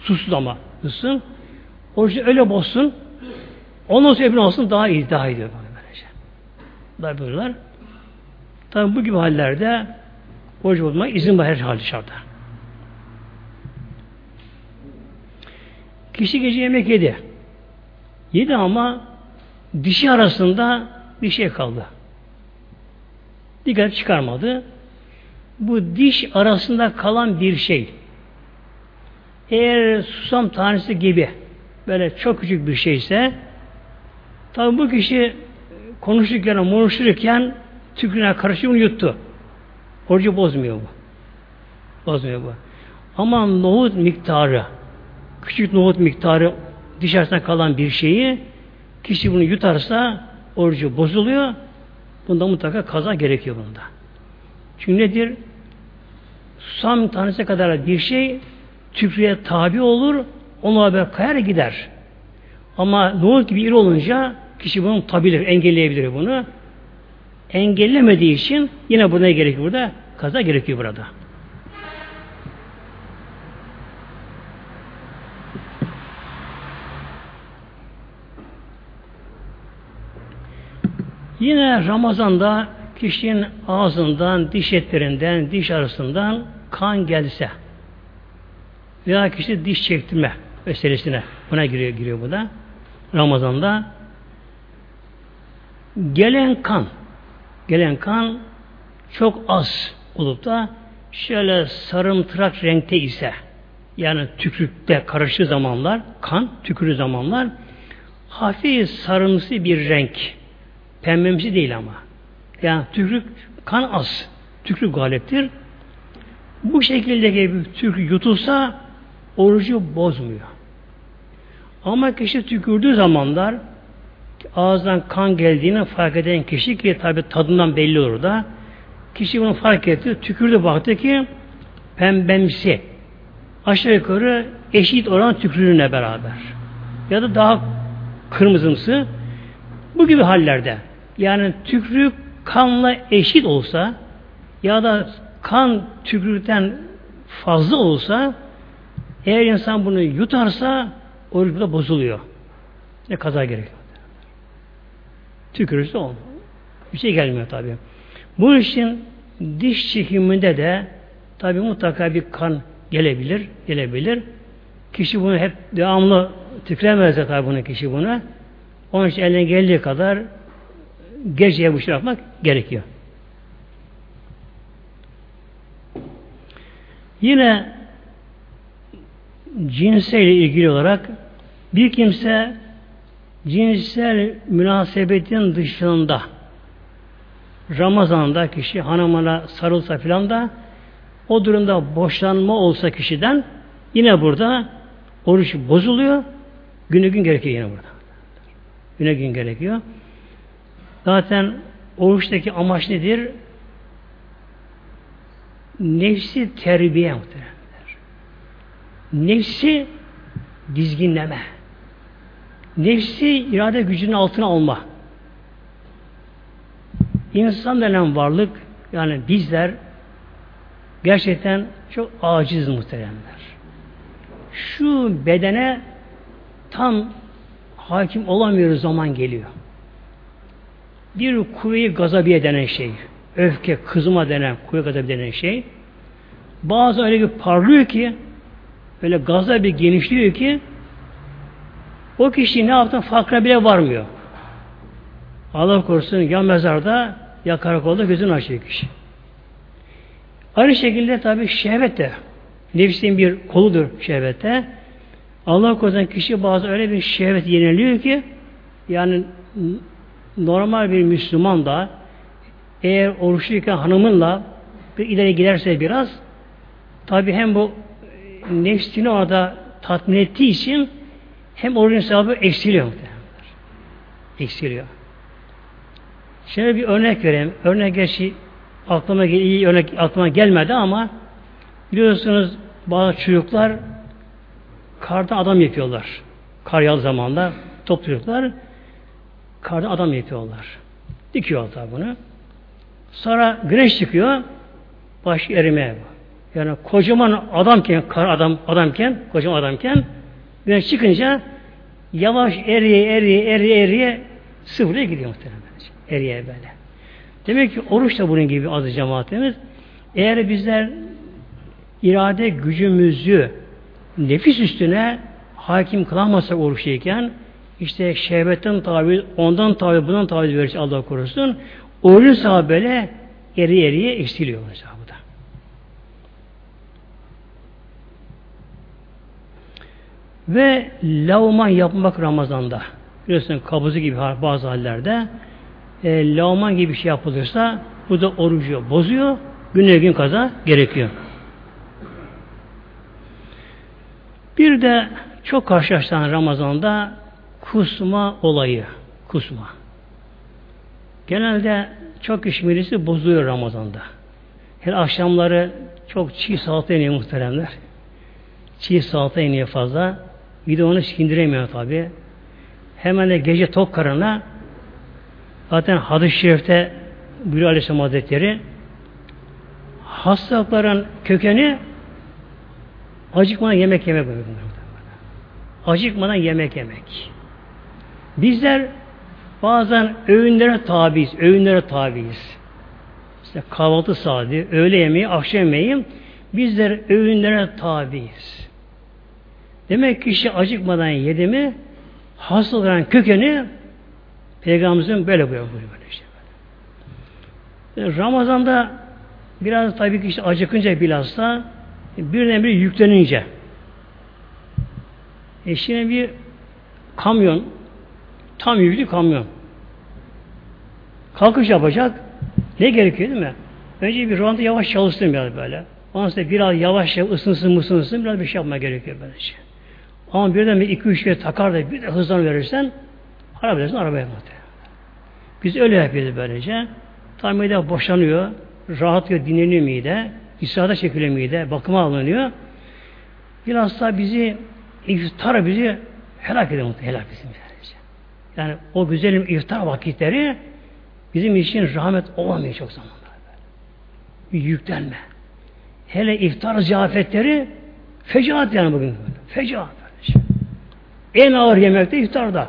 susuz ama yutsun, orucu öyle bozsun, ondan sonra öbürünü olsun daha iyi, daha iyi diyor. Böylece. Daha buyurlar. Tabi bu gibi hallerde oruç bozmak izin var her halde şartta. Kişi gece yemek yedi. Yedi ama dişi arasında bir şey kaldı. Dikkat çıkarmadı. Bu diş arasında kalan bir şey eğer susam tanesi gibi böyle çok küçük bir şeyse tabi bu kişi konuşurken, konuşurken tükürüne karışık bunu yuttu. Orucu bozmuyor bu. Bozmuyor bu. Ama nohut miktarı küçük nohut miktarı dışarısına kalan bir şeyi kişi bunu yutarsa orucu bozuluyor. Bunda mutlaka kaza gerekiyor bunda. Çünkü nedir? Susam tanesi kadar bir şey tükrüğe tabi olur, ona haber kayar gider. Ama nohut gibi iri olunca kişi bunu tutabilir, engelleyebilir bunu. Engellemediği için yine buna gerekiyor burada? Kaza gerekiyor burada. Yine Ramazan'da kişinin ağzından, diş etlerinden, diş arasından kan gelse veya kişi diş çektirme meselesine buna giriyor, giriyor bu da. Ramazan'da gelen kan gelen kan çok az olup da şöyle sarımtırak renkte ise yani tükürükte karıştığı zamanlar kan tükürü zamanlar hafif sarımsı bir renk pembemsi değil ama. Yani tükürük kan az. Tükürük galiptir. Bu şekilde bir tükürük yutulsa orucu bozmuyor. Ama kişi tükürdüğü zamanlar ağızdan kan geldiğini fark eden kişi ki tabi tadından belli olur da kişi bunu fark etti, tükürdü baktı ki pembemsi. Aşağı yukarı eşit oran tükürüğüne beraber. Ya da daha kırmızımsı. Bu gibi hallerde yani tükürük kanla eşit olsa ya da kan tükürükten fazla olsa eğer insan bunu yutarsa oruç da bozuluyor. Ne kaza gerekiyor. Tükürürse olmuyor. Bir şey gelmiyor tabi. Bu için diş çekiminde de tabi mutlaka bir kan gelebilir, gelebilir. Kişi bunu hep devamlı tükremez de tabi bunu kişi bunu. Onun için eline geldiği kadar geceye bu şey yapmak gerekiyor. Yine cinseyle ilgili olarak bir kimse cinsel münasebetin dışında Ramazan'da kişi hanımına sarılsa filan da o durumda boşanma olsa kişiden yine burada oruç bozuluyor. Güne gün gerekiyor yine burada. Güne gün gerekiyor. Zaten oruçtaki amaç nedir? Nefsi terbiye muhtemelen Nefsi dizginleme. Nefsi irade gücünün altına alma. İnsan denen varlık yani bizler gerçekten çok aciz muhteremler. Şu bedene tam hakim olamıyoruz zaman geliyor. Bir kuvve-i gazabiye denen şey, öfke, kızma denen, kuvve gazabiye denen şey, bazı öyle bir parlıyor ki, öyle gazla bir genişliyor ki, o kişi ne yaptığını farkına bile varmıyor. Allah korusun ya mezarda ya karakolda gözünü açıyor kişi. Aynı şekilde tabi şehvet de nefsin bir koludur şehvette. Allah korusun kişi bazı öyle bir şehvet yeniliyor ki yani normal bir Müslüman da eğer oruçluyken hanımınla bir ileri giderse biraz tabi hem bu nefsini orada tatmin ettiği için hem orucun sevabı eksiliyor. Eksiliyor. Şöyle bir örnek vereyim. Örnek gerçi aklıma iyi örnek aklıma gelmedi ama biliyorsunuz bazı çocuklar karda adam yapıyorlar. Kar yağ zamanda topluyorlar. Karda adam yapıyorlar. Dikiyorlar bunu. Sonra güneş çıkıyor. Baş erimeye. Yani kocaman adamken, kar adam adamken, kocaman adamken güneş çıkınca yavaş eriye eriye eriye eriye sıfıra gidiyor muhtemelen. Eriye böyle. Demek ki oruç da bunun gibi adı cemaatimiz. Eğer bizler irade gücümüzü nefis üstüne hakim kılamazsak oruçluyken işte şehvetten tabi, ondan tabi, bundan tabi verir Allah korusun. Orucun sahibi böyle eri eriye eksiliyor mesela bu da. Ve lavman yapmak Ramazan'da. Biliyorsun kabızı gibi bazı hallerde e, lavman gibi bir şey yapılırsa bu da orucu bozuyor. Güne gün kaza gerekiyor. Bir de çok karşılaşılan Ramazan'da kusma olayı. Kusma. Genelde çok kişi birisi bozuyor Ramazan'da. Her akşamları çok çiğ salata iniyor muhteremler. Çiğ salata iniyor fazla. Bir de onu sindiremiyor tabi. Hemen de gece tok karına zaten hadis-i şerifte buyuruyor Aleyhisselam Hazretleri hastalıkların kökeni acıkmadan yemek yemek. Acıkmadan yemek yemek. Bizler bazen öğünlere tabiiz, öğünlere tabiiz. İşte kahvaltı saati, öğle yemeği, akşam yemeği bizler öğünlere tabiiz. Demek ki kişi acıkmadan yedi mi hastaların kökeni Peygamberimizin böyle buyuruyor. Böyle işte. Ramazan'da biraz tabii ki işte acıkınca bilhassa birden bir yüklenince e şimdi bir kamyon tam yüklü kamyon kalkış yapacak ne gerekiyor değil mi? Önce bir randa yavaş çalışsın biraz böyle. Ondan sonra biraz yavaş ısınsın mısınsın biraz bir şey yapmaya gerekiyor böylece. Ama birden bir iki üç kere takar da bir de hızlan verirsen araba arabaya muhtemelen. Biz öyle yapıyoruz böylece. Tam mide boşanıyor, rahatlıyor, dinleniyor mide, istihada çekiliyor mide, bakıma alınıyor. Bilhassa bizi iftar bizi helak ediyor helak bizim. Yani o güzelim iftar vakitleri bizim için rahmet olamıyor çok zamanlar. Bir yüklenme. Hele iftar ziyafetleri fecaat yani bugün. Fecaat. En ağır yemek de iftarda.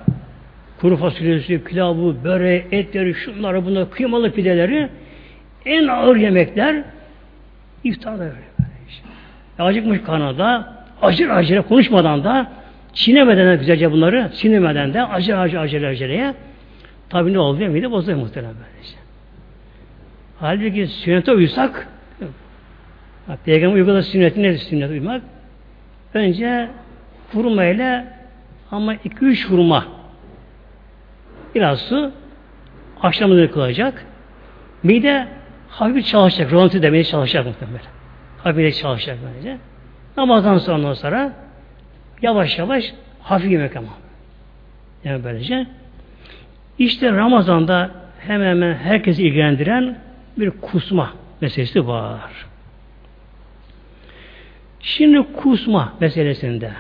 Kuru fasulyesi, pilavı, böreği, etleri, şunları, bunları, kıymalı pideleri en ağır yemekler iftarda böyle. Işte. Acıkmış kanada, acır acele konuşmadan da çiğnemeden de güzelce bunları, çiğnemeden de acır acır acele aceleye tabi ne oluyor? Mide bozuyor muhtemelen böylece. Halbuki sünnete uysak Peygamber uyguladığı sünneti nedir sünnet uymak? Önce hurma ile ama iki üç hurma biraz su akşamını kılacak. Mide hafif çalışacak. Rolanti demeye çalışacak muhtemelen. Hafif çalışacak bence. Namazdan sonra sonra yavaş yavaş hafif yemek ama. Yani böylece. İşte Ramazan'da hemen hemen herkesi ilgilendiren bir kusma meselesi var. Şimdi kusma meselesinde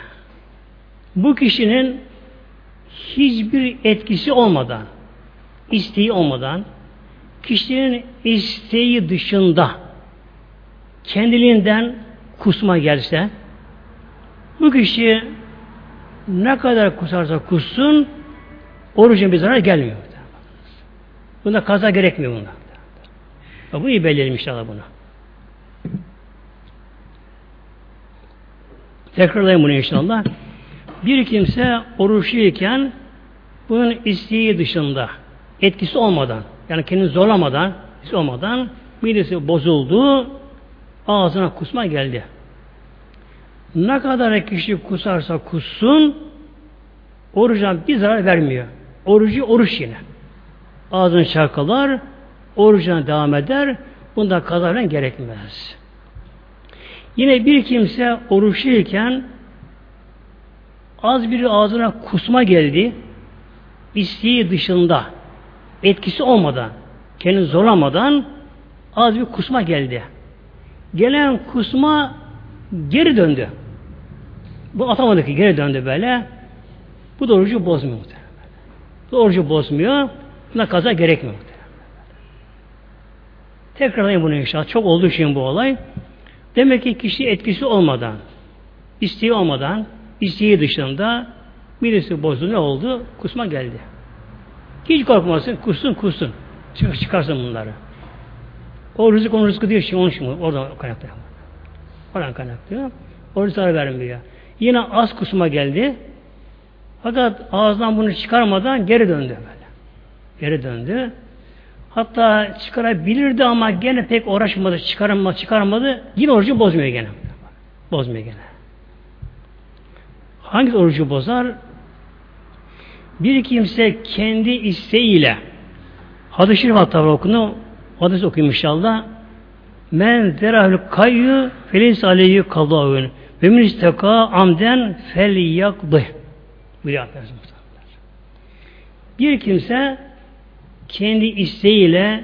bu kişinin hiçbir etkisi olmadan, isteği olmadan, kişinin isteği dışında kendiliğinden kusma gelse, bu kişi ne kadar kusarsa kussun, orucun bir zarar gelmiyor. Bunda kaza gerekmiyor bunda. Bu iyi belirleyelim inşallah bunu. Tekrarlayayım bunu inşallah. Bir kimse oruçluyken bunun isteği dışında etkisi olmadan yani kendini zorlamadan olmadan midesi bozuldu ağzına kusma geldi. Ne kadar kişi kusarsa kussun orucuna bir zarar vermiyor. Orucu oruç yine. Ağzını çarkalar orucuna devam eder. Bunda kaza gerekmez. Yine bir kimse oruçluyken az bir ağzına kusma geldi. isteği dışında etkisi olmadan kendini zorlamadan az bir kusma geldi. Gelen kusma geri döndü. Bu atamadı ki geri döndü böyle. Bu da orucu bozmuyor. Bu orucu bozmuyor. Buna kaza gerekmiyor. Tekrarlayayım bunu inşallah. Çok olduğu için bu olay. Demek ki kişi etkisi olmadan, isteği olmadan, isteği dışında birisi bozdu ne oldu? Kusma geldi. Hiç korkmasın, kussun kussun. Çık, çıkarsın bunları. O rızık onun rızkı değil, şey, onun için oradan kaynaklı. Oradan kaynaklı. O rızkı vermiyor. Yine az kusma geldi. Fakat ağzından bunu çıkarmadan geri döndü böyle. Geri döndü. Hatta çıkarabilirdi ama gene pek uğraşmadı, çıkaramadı, çıkaramadı. Yine orucu bozmuyor gene. Bozmuyor gene. Hangi orucu bozar? Bir kimse kendi isteğiyle hadis-i şerif hatta okunu hadis okuyayım inşallah. Men zerahül kayyu felis aleyhi kadavün ve min isteka amden fel yakdı. Bir kimse kendi isteğiyle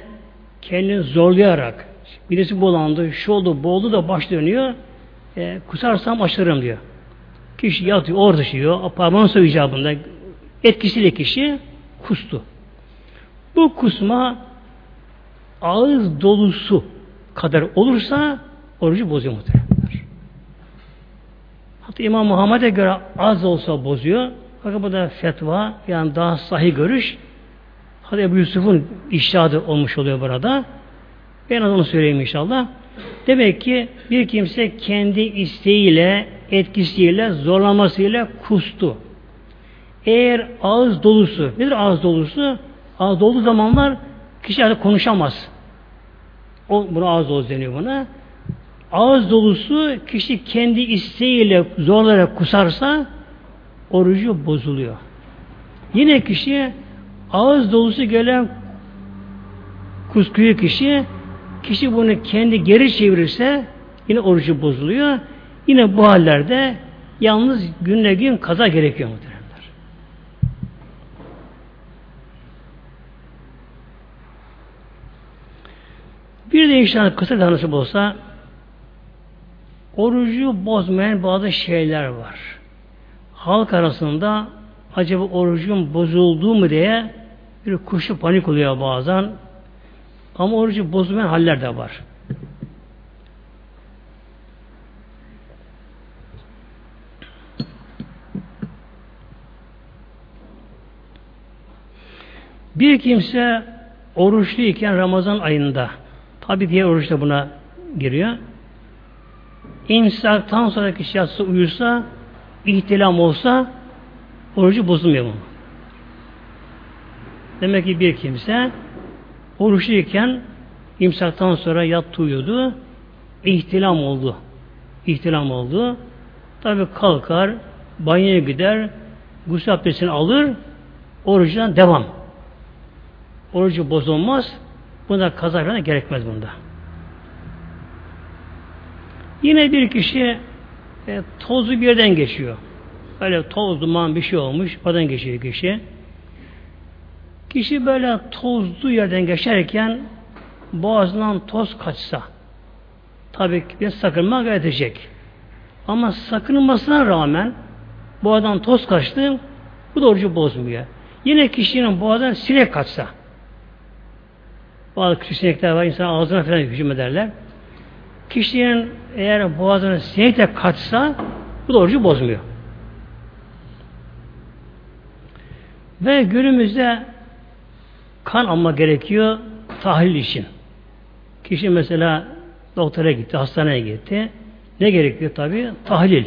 kendini zorlayarak birisi bulandı, şu oldu, boğuldu da baş dönüyor e, kusarsam açlarım diyor. Kişi yatıyor, orada düşüyor, parmağın icabında etkisiyle kişi kustu. Bu kusma ağız dolusu kadar olursa orucu bozuyor muhtemelenler. Hatta İmam Muhammed'e göre az olsa bozuyor. Fakat bu da fetva yani daha sahih görüş Hadi Ebu Yusuf'un iştahadı olmuş oluyor burada. Ben onu söyleyeyim inşallah. Demek ki bir kimse kendi isteğiyle, etkisiyle, zorlamasıyla kustu. Eğer ağız dolusu, nedir ağız dolusu? Ağız dolu zamanlar kişi artık konuşamaz. O, buna ağız dolusu deniyor buna. Ağız dolusu kişi kendi isteğiyle zorlayarak kusarsa orucu bozuluyor. Yine kişi ağız dolusu gelen kuskuyu kişi kişi bunu kendi geri çevirirse yine orucu bozuluyor. Yine bu hallerde yalnız günle gün kaza gerekiyor muhteremler. Bir de inşallah kısa da nasip olsa orucu bozmayan bazı şeyler var. Halk arasında acaba orucun bozuldu mu diye bir kuşu panik oluyor bazen. Ama orucu bozmayan haller de var. Bir kimse oruçluyken Ramazan ayında tabi diğer oruç da buna giriyor. İmsaktan sonra kişi yatsı uyursa ihtilam olsa orucu bozulmuyor mu? Demek ki bir kimse oruçluyken imsaktan sonra yattı uyudu. İhtilam oldu. İhtilam oldu. Tabi kalkar, banyoya gider, gusül alır, orucundan devam. Orucu bozulmaz. Bunda kaza falan gerekmez bunda. Yine bir kişi e, tozlu bir yerden geçiyor. Öyle toz duman bir şey olmuş. Oradan geçiyor kişi. Kişi böyle tozlu yerden geçerken boğazından toz kaçsa tabii ki bir sakınma edecek. Ama sakınmasına rağmen boğadan toz kaçtı, bu da orucu bozmuyor. Yine kişinin boğadan sinek kaçsa, bazı küçük sinekler var, insan ağzına falan hücum ederler. Kişinin eğer boğazına sinek de kaçsa, bu da orucu bozmuyor. Ve günümüzde kan alma gerekiyor tahlil için. Kişi mesela doktora gitti, hastaneye gitti. Ne gerekiyor tabi? Tahlil.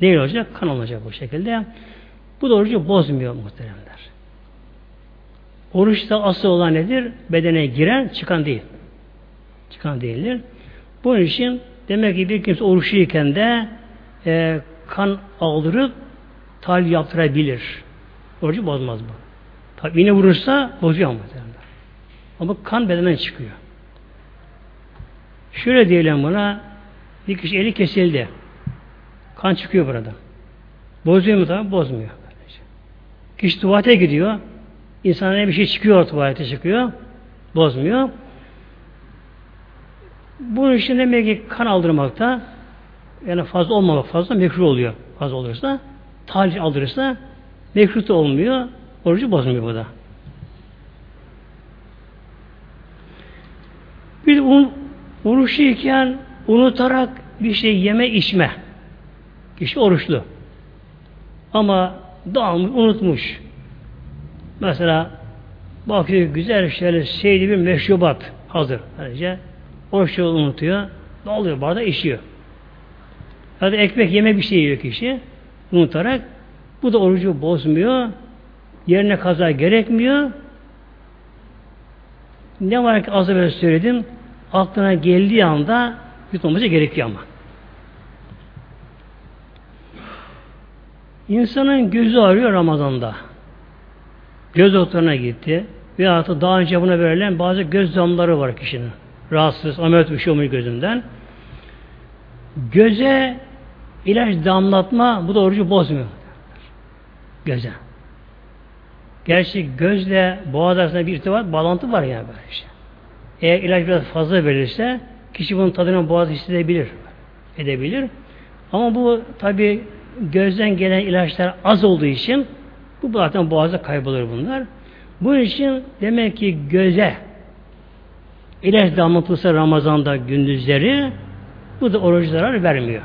Ne olacak? Kan olacak bu şekilde. Bu da orucu bozmuyor muhteremler. Oruçta asıl olan nedir? Bedene giren, çıkan değil. Çıkan değildir. Bunun için demek ki bir kimse oruçluyken de e, kan aldırıp tahlil yaptırabilir. Orucu bozmaz bu. Tabi yine vurursa bozuyor ama. Ama kan bedenen çıkıyor. Şöyle diyelim buna bir kişi eli kesildi. Kan çıkıyor burada. Bozuyor mu tabi? Bozmuyor. Kişi tuvalete gidiyor. İnsanlara bir şey çıkıyor tuvalete çıkıyor. Bozmuyor. Bunun için demek ki kan aldırmakta yani fazla olmamak fazla mekruh oluyor. Fazla olursa talih aldırırsa mekruh da olmuyor. Orucu bozmuyor bu da. Bir un, oruçluyken unutarak bir şey yeme içme. Kişi oruçlu. Ama dağılmış, unutmuş. Mesela bakıyor güzel şöyle şeyli bir meşrubat hazır. Böylece oruçlu unutuyor. Dağılıyor barda işiyor. Ya da ekmek yeme bir şey yiyor kişi. Unutarak. Bu da orucu bozmuyor. Yerine kaza gerekmiyor. Ne var ki az evvel söyledim. Aklına geldiği anda yutmaması gerekiyor ama. İnsanın gözü ağrıyor Ramazan'da. Göz doktoruna gitti. Veya da daha önce buna verilen bazı göz damları var kişinin. Rahatsız, ameliyat bir şey olmuş gözünden. Göze ilaç damlatma bu da orucu bozmuyor. Göze. Gerçi gözle boğaz arasında bir irtibat, bağlantı var yani böyle şey. Eğer ilaç biraz fazla verirse kişi bunun tadını boğaz hissedebilir. Edebilir. Ama bu tabi gözden gelen ilaçlar az olduğu için bu zaten boğazda kaybolur bunlar. Bunun için demek ki göze ilaç damlatılsa Ramazan'da gündüzleri bu da oruç zarar vermiyor.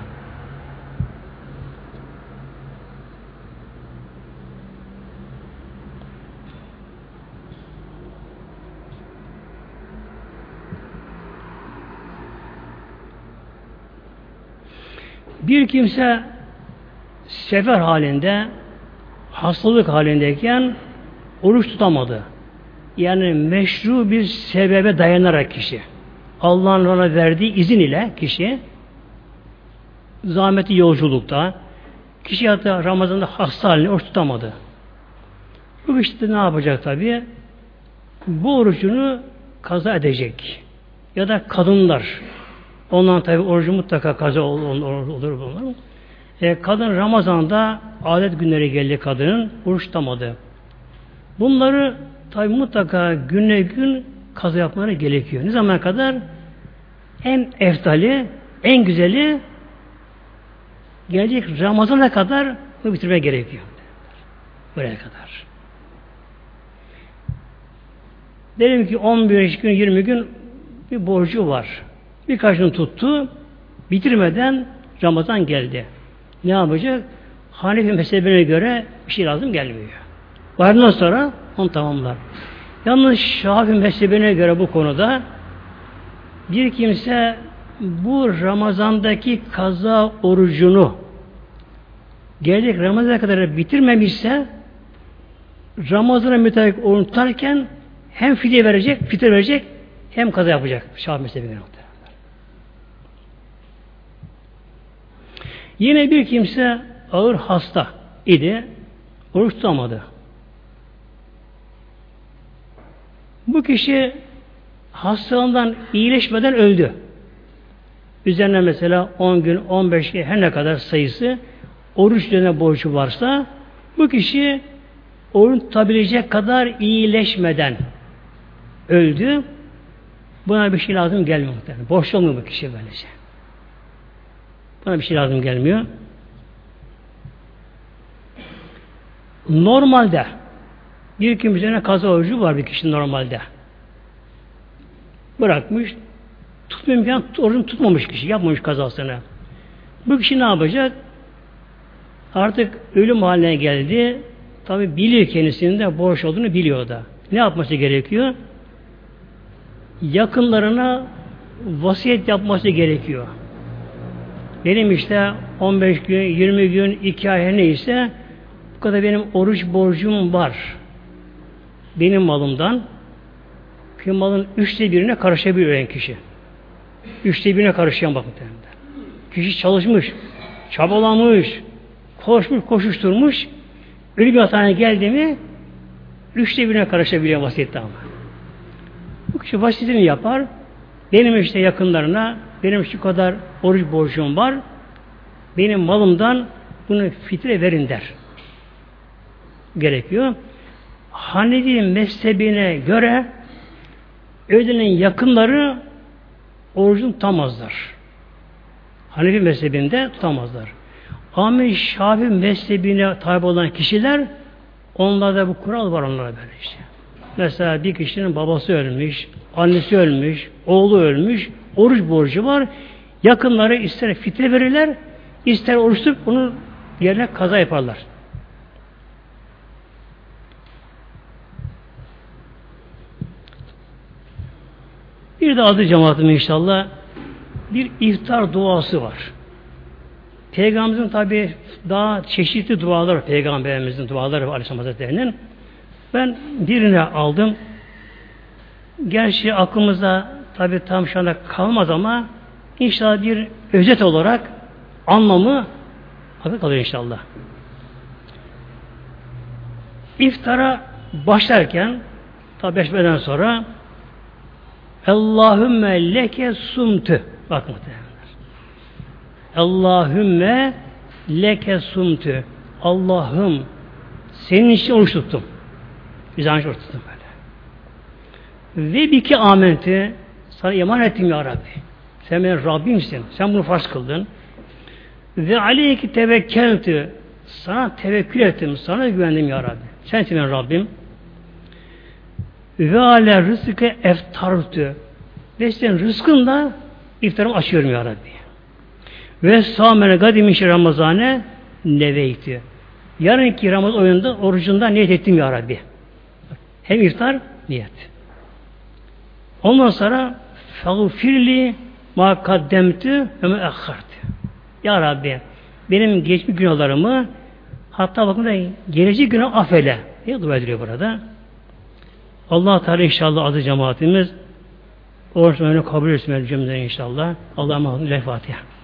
Bir kimse sefer halinde hastalık halindeyken oruç tutamadı. Yani meşru bir sebebe dayanarak kişi Allah'ın ona verdiği izin ile kişi zahmeti yolculukta kişi hatta Ramazan'da hasta halinde oruç tutamadı. Bu işte ne yapacak tabi? Bu orucunu kaza edecek. Ya da kadınlar Ondan tabi orucu mutlaka kaza olur, olur bunlar. E, kadın Ramazan'da adet günleri geldi kadının, oruç. Bunları tabi mutlaka günle gün kaza yapmaları gerekiyor. Ne zaman kadar? En eftali, en güzeli gelecek Ramazan'a kadar bunu bitirmeye gerekiyor. Buraya kadar. Dedim ki 15 gün, 20 gün bir borcu var. Birkaç gün tuttu. Bitirmeden Ramazan geldi. Ne yapacak? Hanefi mezhebine göre bir şey lazım gelmiyor. Varından sonra onu tamamlar. Yalnız Şafi mezhebine göre bu konuda bir kimse bu Ramazan'daki kaza orucunu gelecek Ramazan'a kadar bitirmemişse Ramazan'a müteahhit oruç tutarken hem fidye verecek, fitre verecek hem kaza yapacak. Şafi mezhebine göre. Yine bir kimse ağır hasta idi. Oruç tutamadı. Bu kişi hastalığından iyileşmeden öldü. Üzerine mesela 10 gün, 15 gün her ne kadar sayısı oruç dönem borcu varsa bu kişi oruç tutabilecek kadar iyileşmeden öldü. Buna bir şey lazım gelmiyor. Boş olmuyor bu kişi böylece. Bana bir şey lazım gelmiyor. Normalde bir kimsenin kaza orucu var bir kişi normalde. Bırakmış. Tutma imkanı orucunu tutmamış kişi. Yapmamış kazasını. Bu kişi ne yapacak? Artık ölüm haline geldi. Tabi biliyor kendisinin de borç olduğunu biliyor da. Ne yapması gerekiyor? Yakınlarına vasiyet yapması gerekiyor. Benim işte 15 gün, 20 gün, 2 ay neyse bu kadar benim oruç borcum var. Benim malımdan ki malın üçte birine karışabiliyor kişi. Üçte birine karışan bakın. Kişi çalışmış, çabalamış, koşmuş, koşuşturmuş, ölü bir hastaneye geldi mi üçte birine karışabiliyor vasiyette ama. Bu kişi vasiyetini yapar, benim işte yakınlarına, benim şu kadar oruç borcum var, benim malımdan bunu fitre verin der. Gerekiyor. Hanefi mezhebine göre ödenin yakınları orucunu tutamazlar. Hanefi mezhebinde tutamazlar. Ama Şafi mezhebine tabi olan kişiler onlarda bu kural var onlara böyle işte. Mesela bir kişinin babası ölmüş, annesi ölmüş, oğlu ölmüş, oruç borcu var. Yakınları ister fitre verirler, ister oruç tutup bunu yerine kaza yaparlar. Bir de adı cemaatim inşallah bir iftar duası var. Peygamberimizin tabi daha çeşitli dualar var. Peygamberimizin duaları var Aleyhisselam Hazretleri'nin. Ben birini aldım. Gerçi aklımızda tabi tam şu anda kalmaz ama inşallah bir özet olarak anlamı akıl kalıyor inşallah. İftara başlarken tabi beşmeden sonra Allahümme leke sumtu. Bak muhtemelenler. Allahümme leke sumtu. Allah'ım senin için oruç tuttum. Biz oruç tuttum böyle. Ve biki amenti sana iman ettim ya Rabbi. Sen benim Rabbimsin. Sen bunu farz kıldın. Ve aleyki tevekkeltü. Sana tevekkül ettim. Sana güvendim ya Rabbi. Sensin benim Rabbim. Ve ale rızkı eftartü. Ve senin rızkınla iftarımı açıyorum ya Rabbi. Ve sâmene gadimin Ramazane neveyti. Yarınki Ramazan oyunda orucunda niyet ettim ya Rabbi. Hem iftar niyet. Ondan sonra fagfirli ma kaddemtü ve me Ya Rabbi benim geçmiş günahlarımı hatta bakın da gelecek günah affele diye dua ediliyor burada. Allah Teala inşallah adı cemaatimiz oruç kabul etsin cümleden inşallah. Allah'a emanet Fatiha.